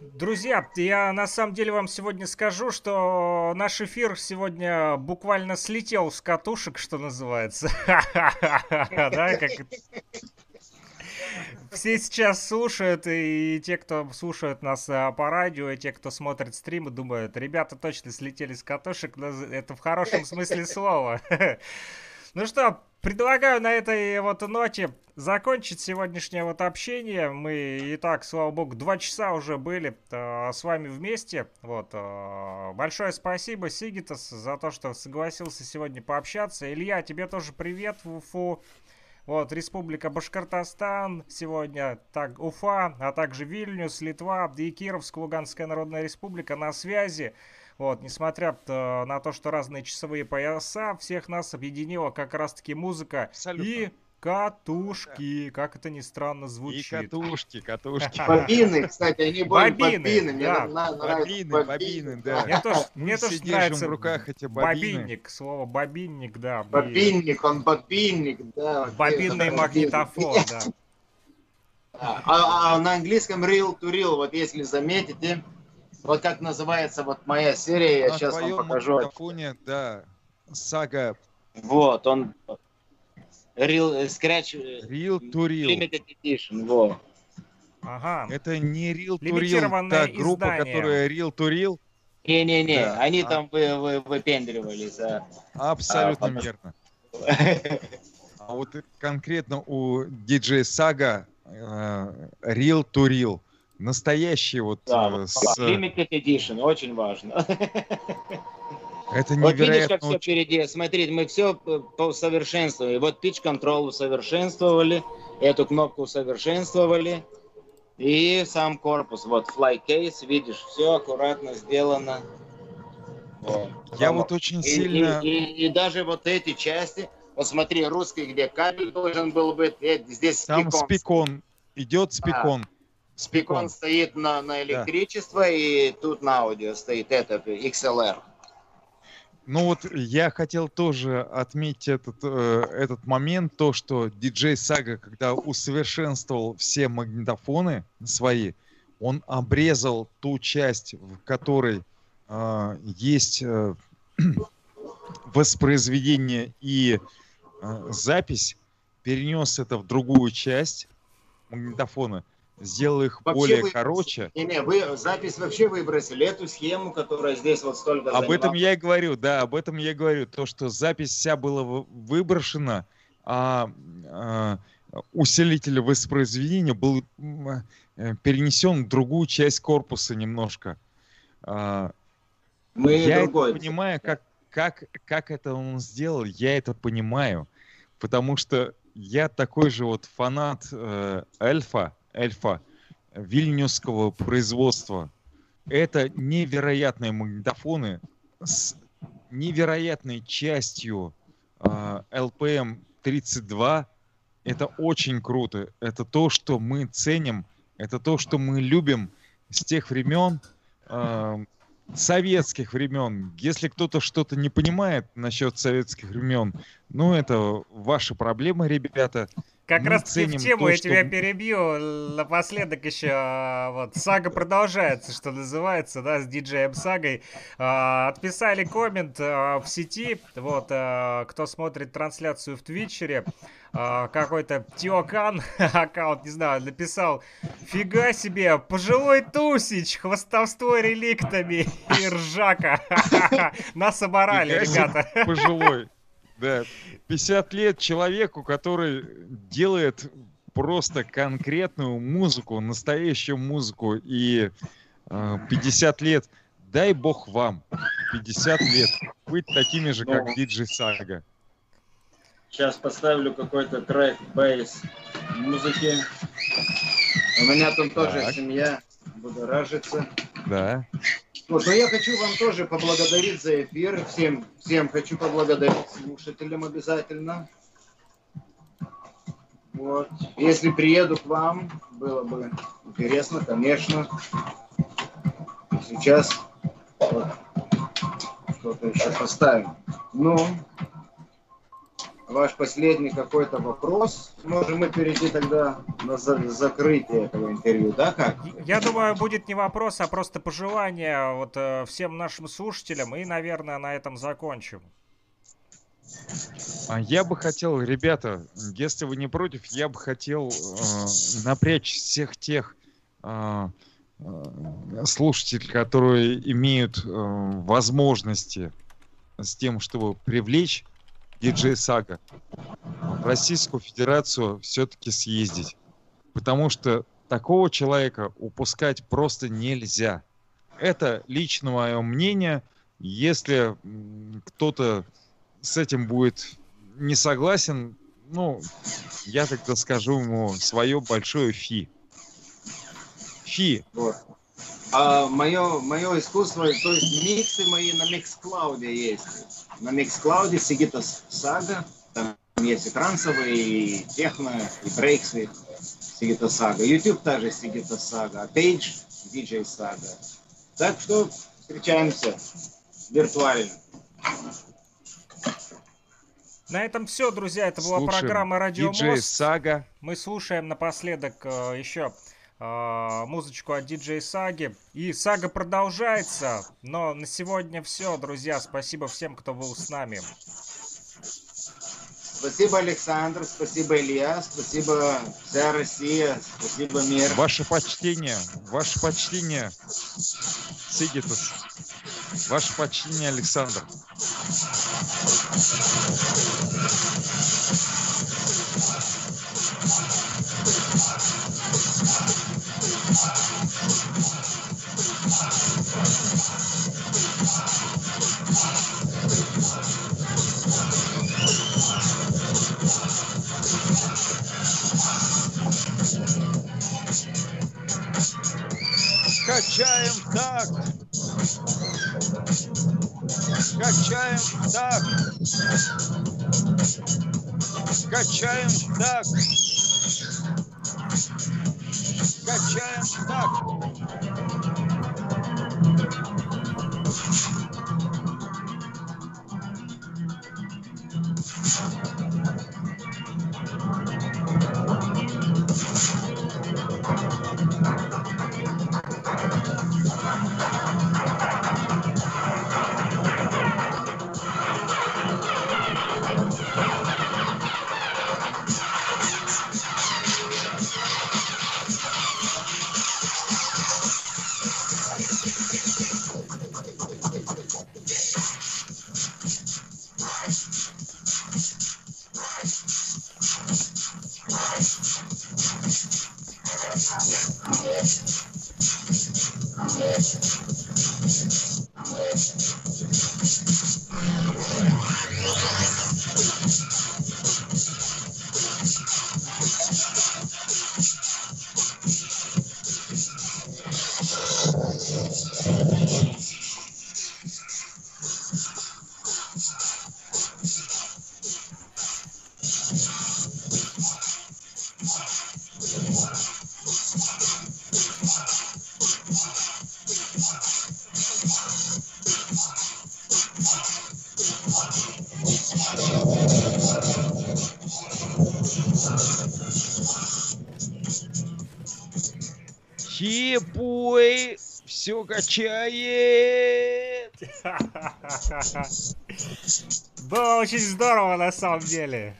Друзья, я на самом деле вам сегодня скажу, что наш эфир сегодня буквально слетел с катушек, что называется. Да, как все сейчас слушают, и те, кто слушают нас а, по радио, и те, кто смотрит стримы, думают, ребята точно слетели с катушек, но это в хорошем смысле слова. Ну что, предлагаю на этой вот ноте закончить сегодняшнее вот общение. Мы и так, слава богу, два часа уже были э, с вами вместе. Вот, э, большое спасибо, Сигитас, за то, что согласился сегодня пообщаться. Илья, тебе тоже привет в Уфу. Вот, Республика Башкортостан сегодня, так, Уфа, а также Вильнюс, Литва и Кировск, Луганская Народная Республика на связи. Вот, несмотря э, на то, что разные часовые пояса, всех нас объединила как раз-таки музыка Абсолютно. и Катушки, да. как это ни странно звучит. И катушки, катушки. Бобины, кстати, они были бобины. бобины. Да. бобины, да. Мне тоже, мне тоже нравится в руках эти бобины. Бобинник, слово бобинник, да. Бобинник, он бобинник, да. Бобинный магнитофон, да. А, а на английском real to real, вот если заметите, вот как называется вот моя серия, я сейчас вам покажу. На да, сага. Вот, он Real, э, Scratch э, Real to Real. Limited Edition, во. Ага. Это не Real to Real, та группа, издание. которая Real to Real. Не-не-не, да. они а... там вы, вы, выпендривались. А... Абсолютно а, верно. А вот конкретно у DJ Saga uh, Real to Real. Настоящий вот да, с... Limited Edition, очень важно. Это невероятно. Вот видишь, как все впереди. Смотрите, мы все усовершенствовали. Вот pitch control усовершенствовали, эту кнопку усовершенствовали. И сам корпус. Вот fly case, видишь, все аккуратно сделано. Вот. Я вот очень и, сильно... И, и, и даже вот эти части, посмотри, русский, где кабель должен был быть, э, здесь Там спикон. спикон. Идет спикон. А, спикон, спикон стоит на, на электричество, да. и тут на аудио стоит этот XLR. Ну вот я хотел тоже отметить этот, э, этот момент, то, что диджей Сага, когда усовершенствовал все магнитофоны свои, он обрезал ту часть, в которой э, есть э, воспроизведение и э, запись, перенес это в другую часть магнитофона, сделал их вообще более вы... короче. Не, не, вы запись вообще выбросили эту схему, которая здесь вот столько. Об этом я и говорю, да, об этом я и говорю, то что запись вся была выброшена, а, а усилитель воспроизведения был э, перенесен в другую часть корпуса немножко. А, Мы я другой. понимаю, как как, как это он сделал, я это понимаю. Потому что я такой же вот фанат э, эльфа, эльфа вильнюсского производства. Это невероятные магнитофоны с невероятной частью э, LPM 32. Это очень круто. Это то, что мы ценим. Это то, что мы любим с тех времен, э, советских времен. Если кто-то что-то не понимает насчет советских времен, ну, это ваши проблемы, ребята. Как Мы раз таки в тему то, я что... тебя перебью. Напоследок еще а, вот сага продолжается, что называется, да, с диджеем Сагой. А, отписали коммент а, в сети, вот, кто смотрит трансляцию в Твитчере, какой-то Тиокан аккаунт, не знаю, написал Фига себе, пожилой Тусич, хвостовство реликтами и ржака. Нас оборали, ребята. Пожилой. Да, 50 лет человеку, который делает просто конкретную музыку, настоящую музыку, и э, 50 лет, дай бог вам, 50 лет, быть такими же, как Диджи Сага. Сейчас поставлю какой-то трек бейс музыки. У меня там тоже так. семья будоражится. Да. Вот, но я хочу вам тоже поблагодарить за эфир. Всем, всем хочу поблагодарить слушателям обязательно. Вот. Если приеду к вам, было бы интересно, конечно. Сейчас вот, что-то еще поставим. Ну, ваш последний какой-то вопрос. Можем мы перейти тогда на за закрытие этого интервью, да, как? Я думаю, будет не вопрос, а просто пожелание вот э, всем нашим слушателям, и, наверное, на этом закончим. А я бы хотел, ребята, если вы не против, я бы хотел э, напрячь всех тех э, э, слушателей, которые имеют э, возможности с тем, чтобы привлечь диджей Сага в Российскую Федерацию все-таки съездить. Потому что такого человека упускать просто нельзя. Это лично мое мнение. Если кто-то с этим будет не согласен, ну, я тогда скажу ему свое большое фи. Фи. А мое, мое искусство, то есть миксы мои на Миксклауде есть. На Миксклауде Сигита Сага, там есть и трансовые, и техно, и брейксы Сигита Сага. YouTube также Сигита Сага, Пейдж DJ Сага. Так что встречаемся виртуально. На этом все, друзья. Это была Слушаем. программа Радио Мост. Сага. Мы слушаем напоследок э, еще э, музычку от диджей Саги. И сага продолжается. Но на сегодня все, друзья. Спасибо всем, кто был с нами. Спасибо, Александр, спасибо, Илья, спасибо вся Россия, спасибо, мир. Ваше почтение, ваше почтение, Сигитус. Ваше почтение, Александр. Качаем так. Качаем так. Качаем так. Качаем так. Все качает. Было очень здорово на самом деле.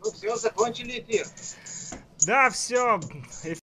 Ну все, закончили эфир. Да, все.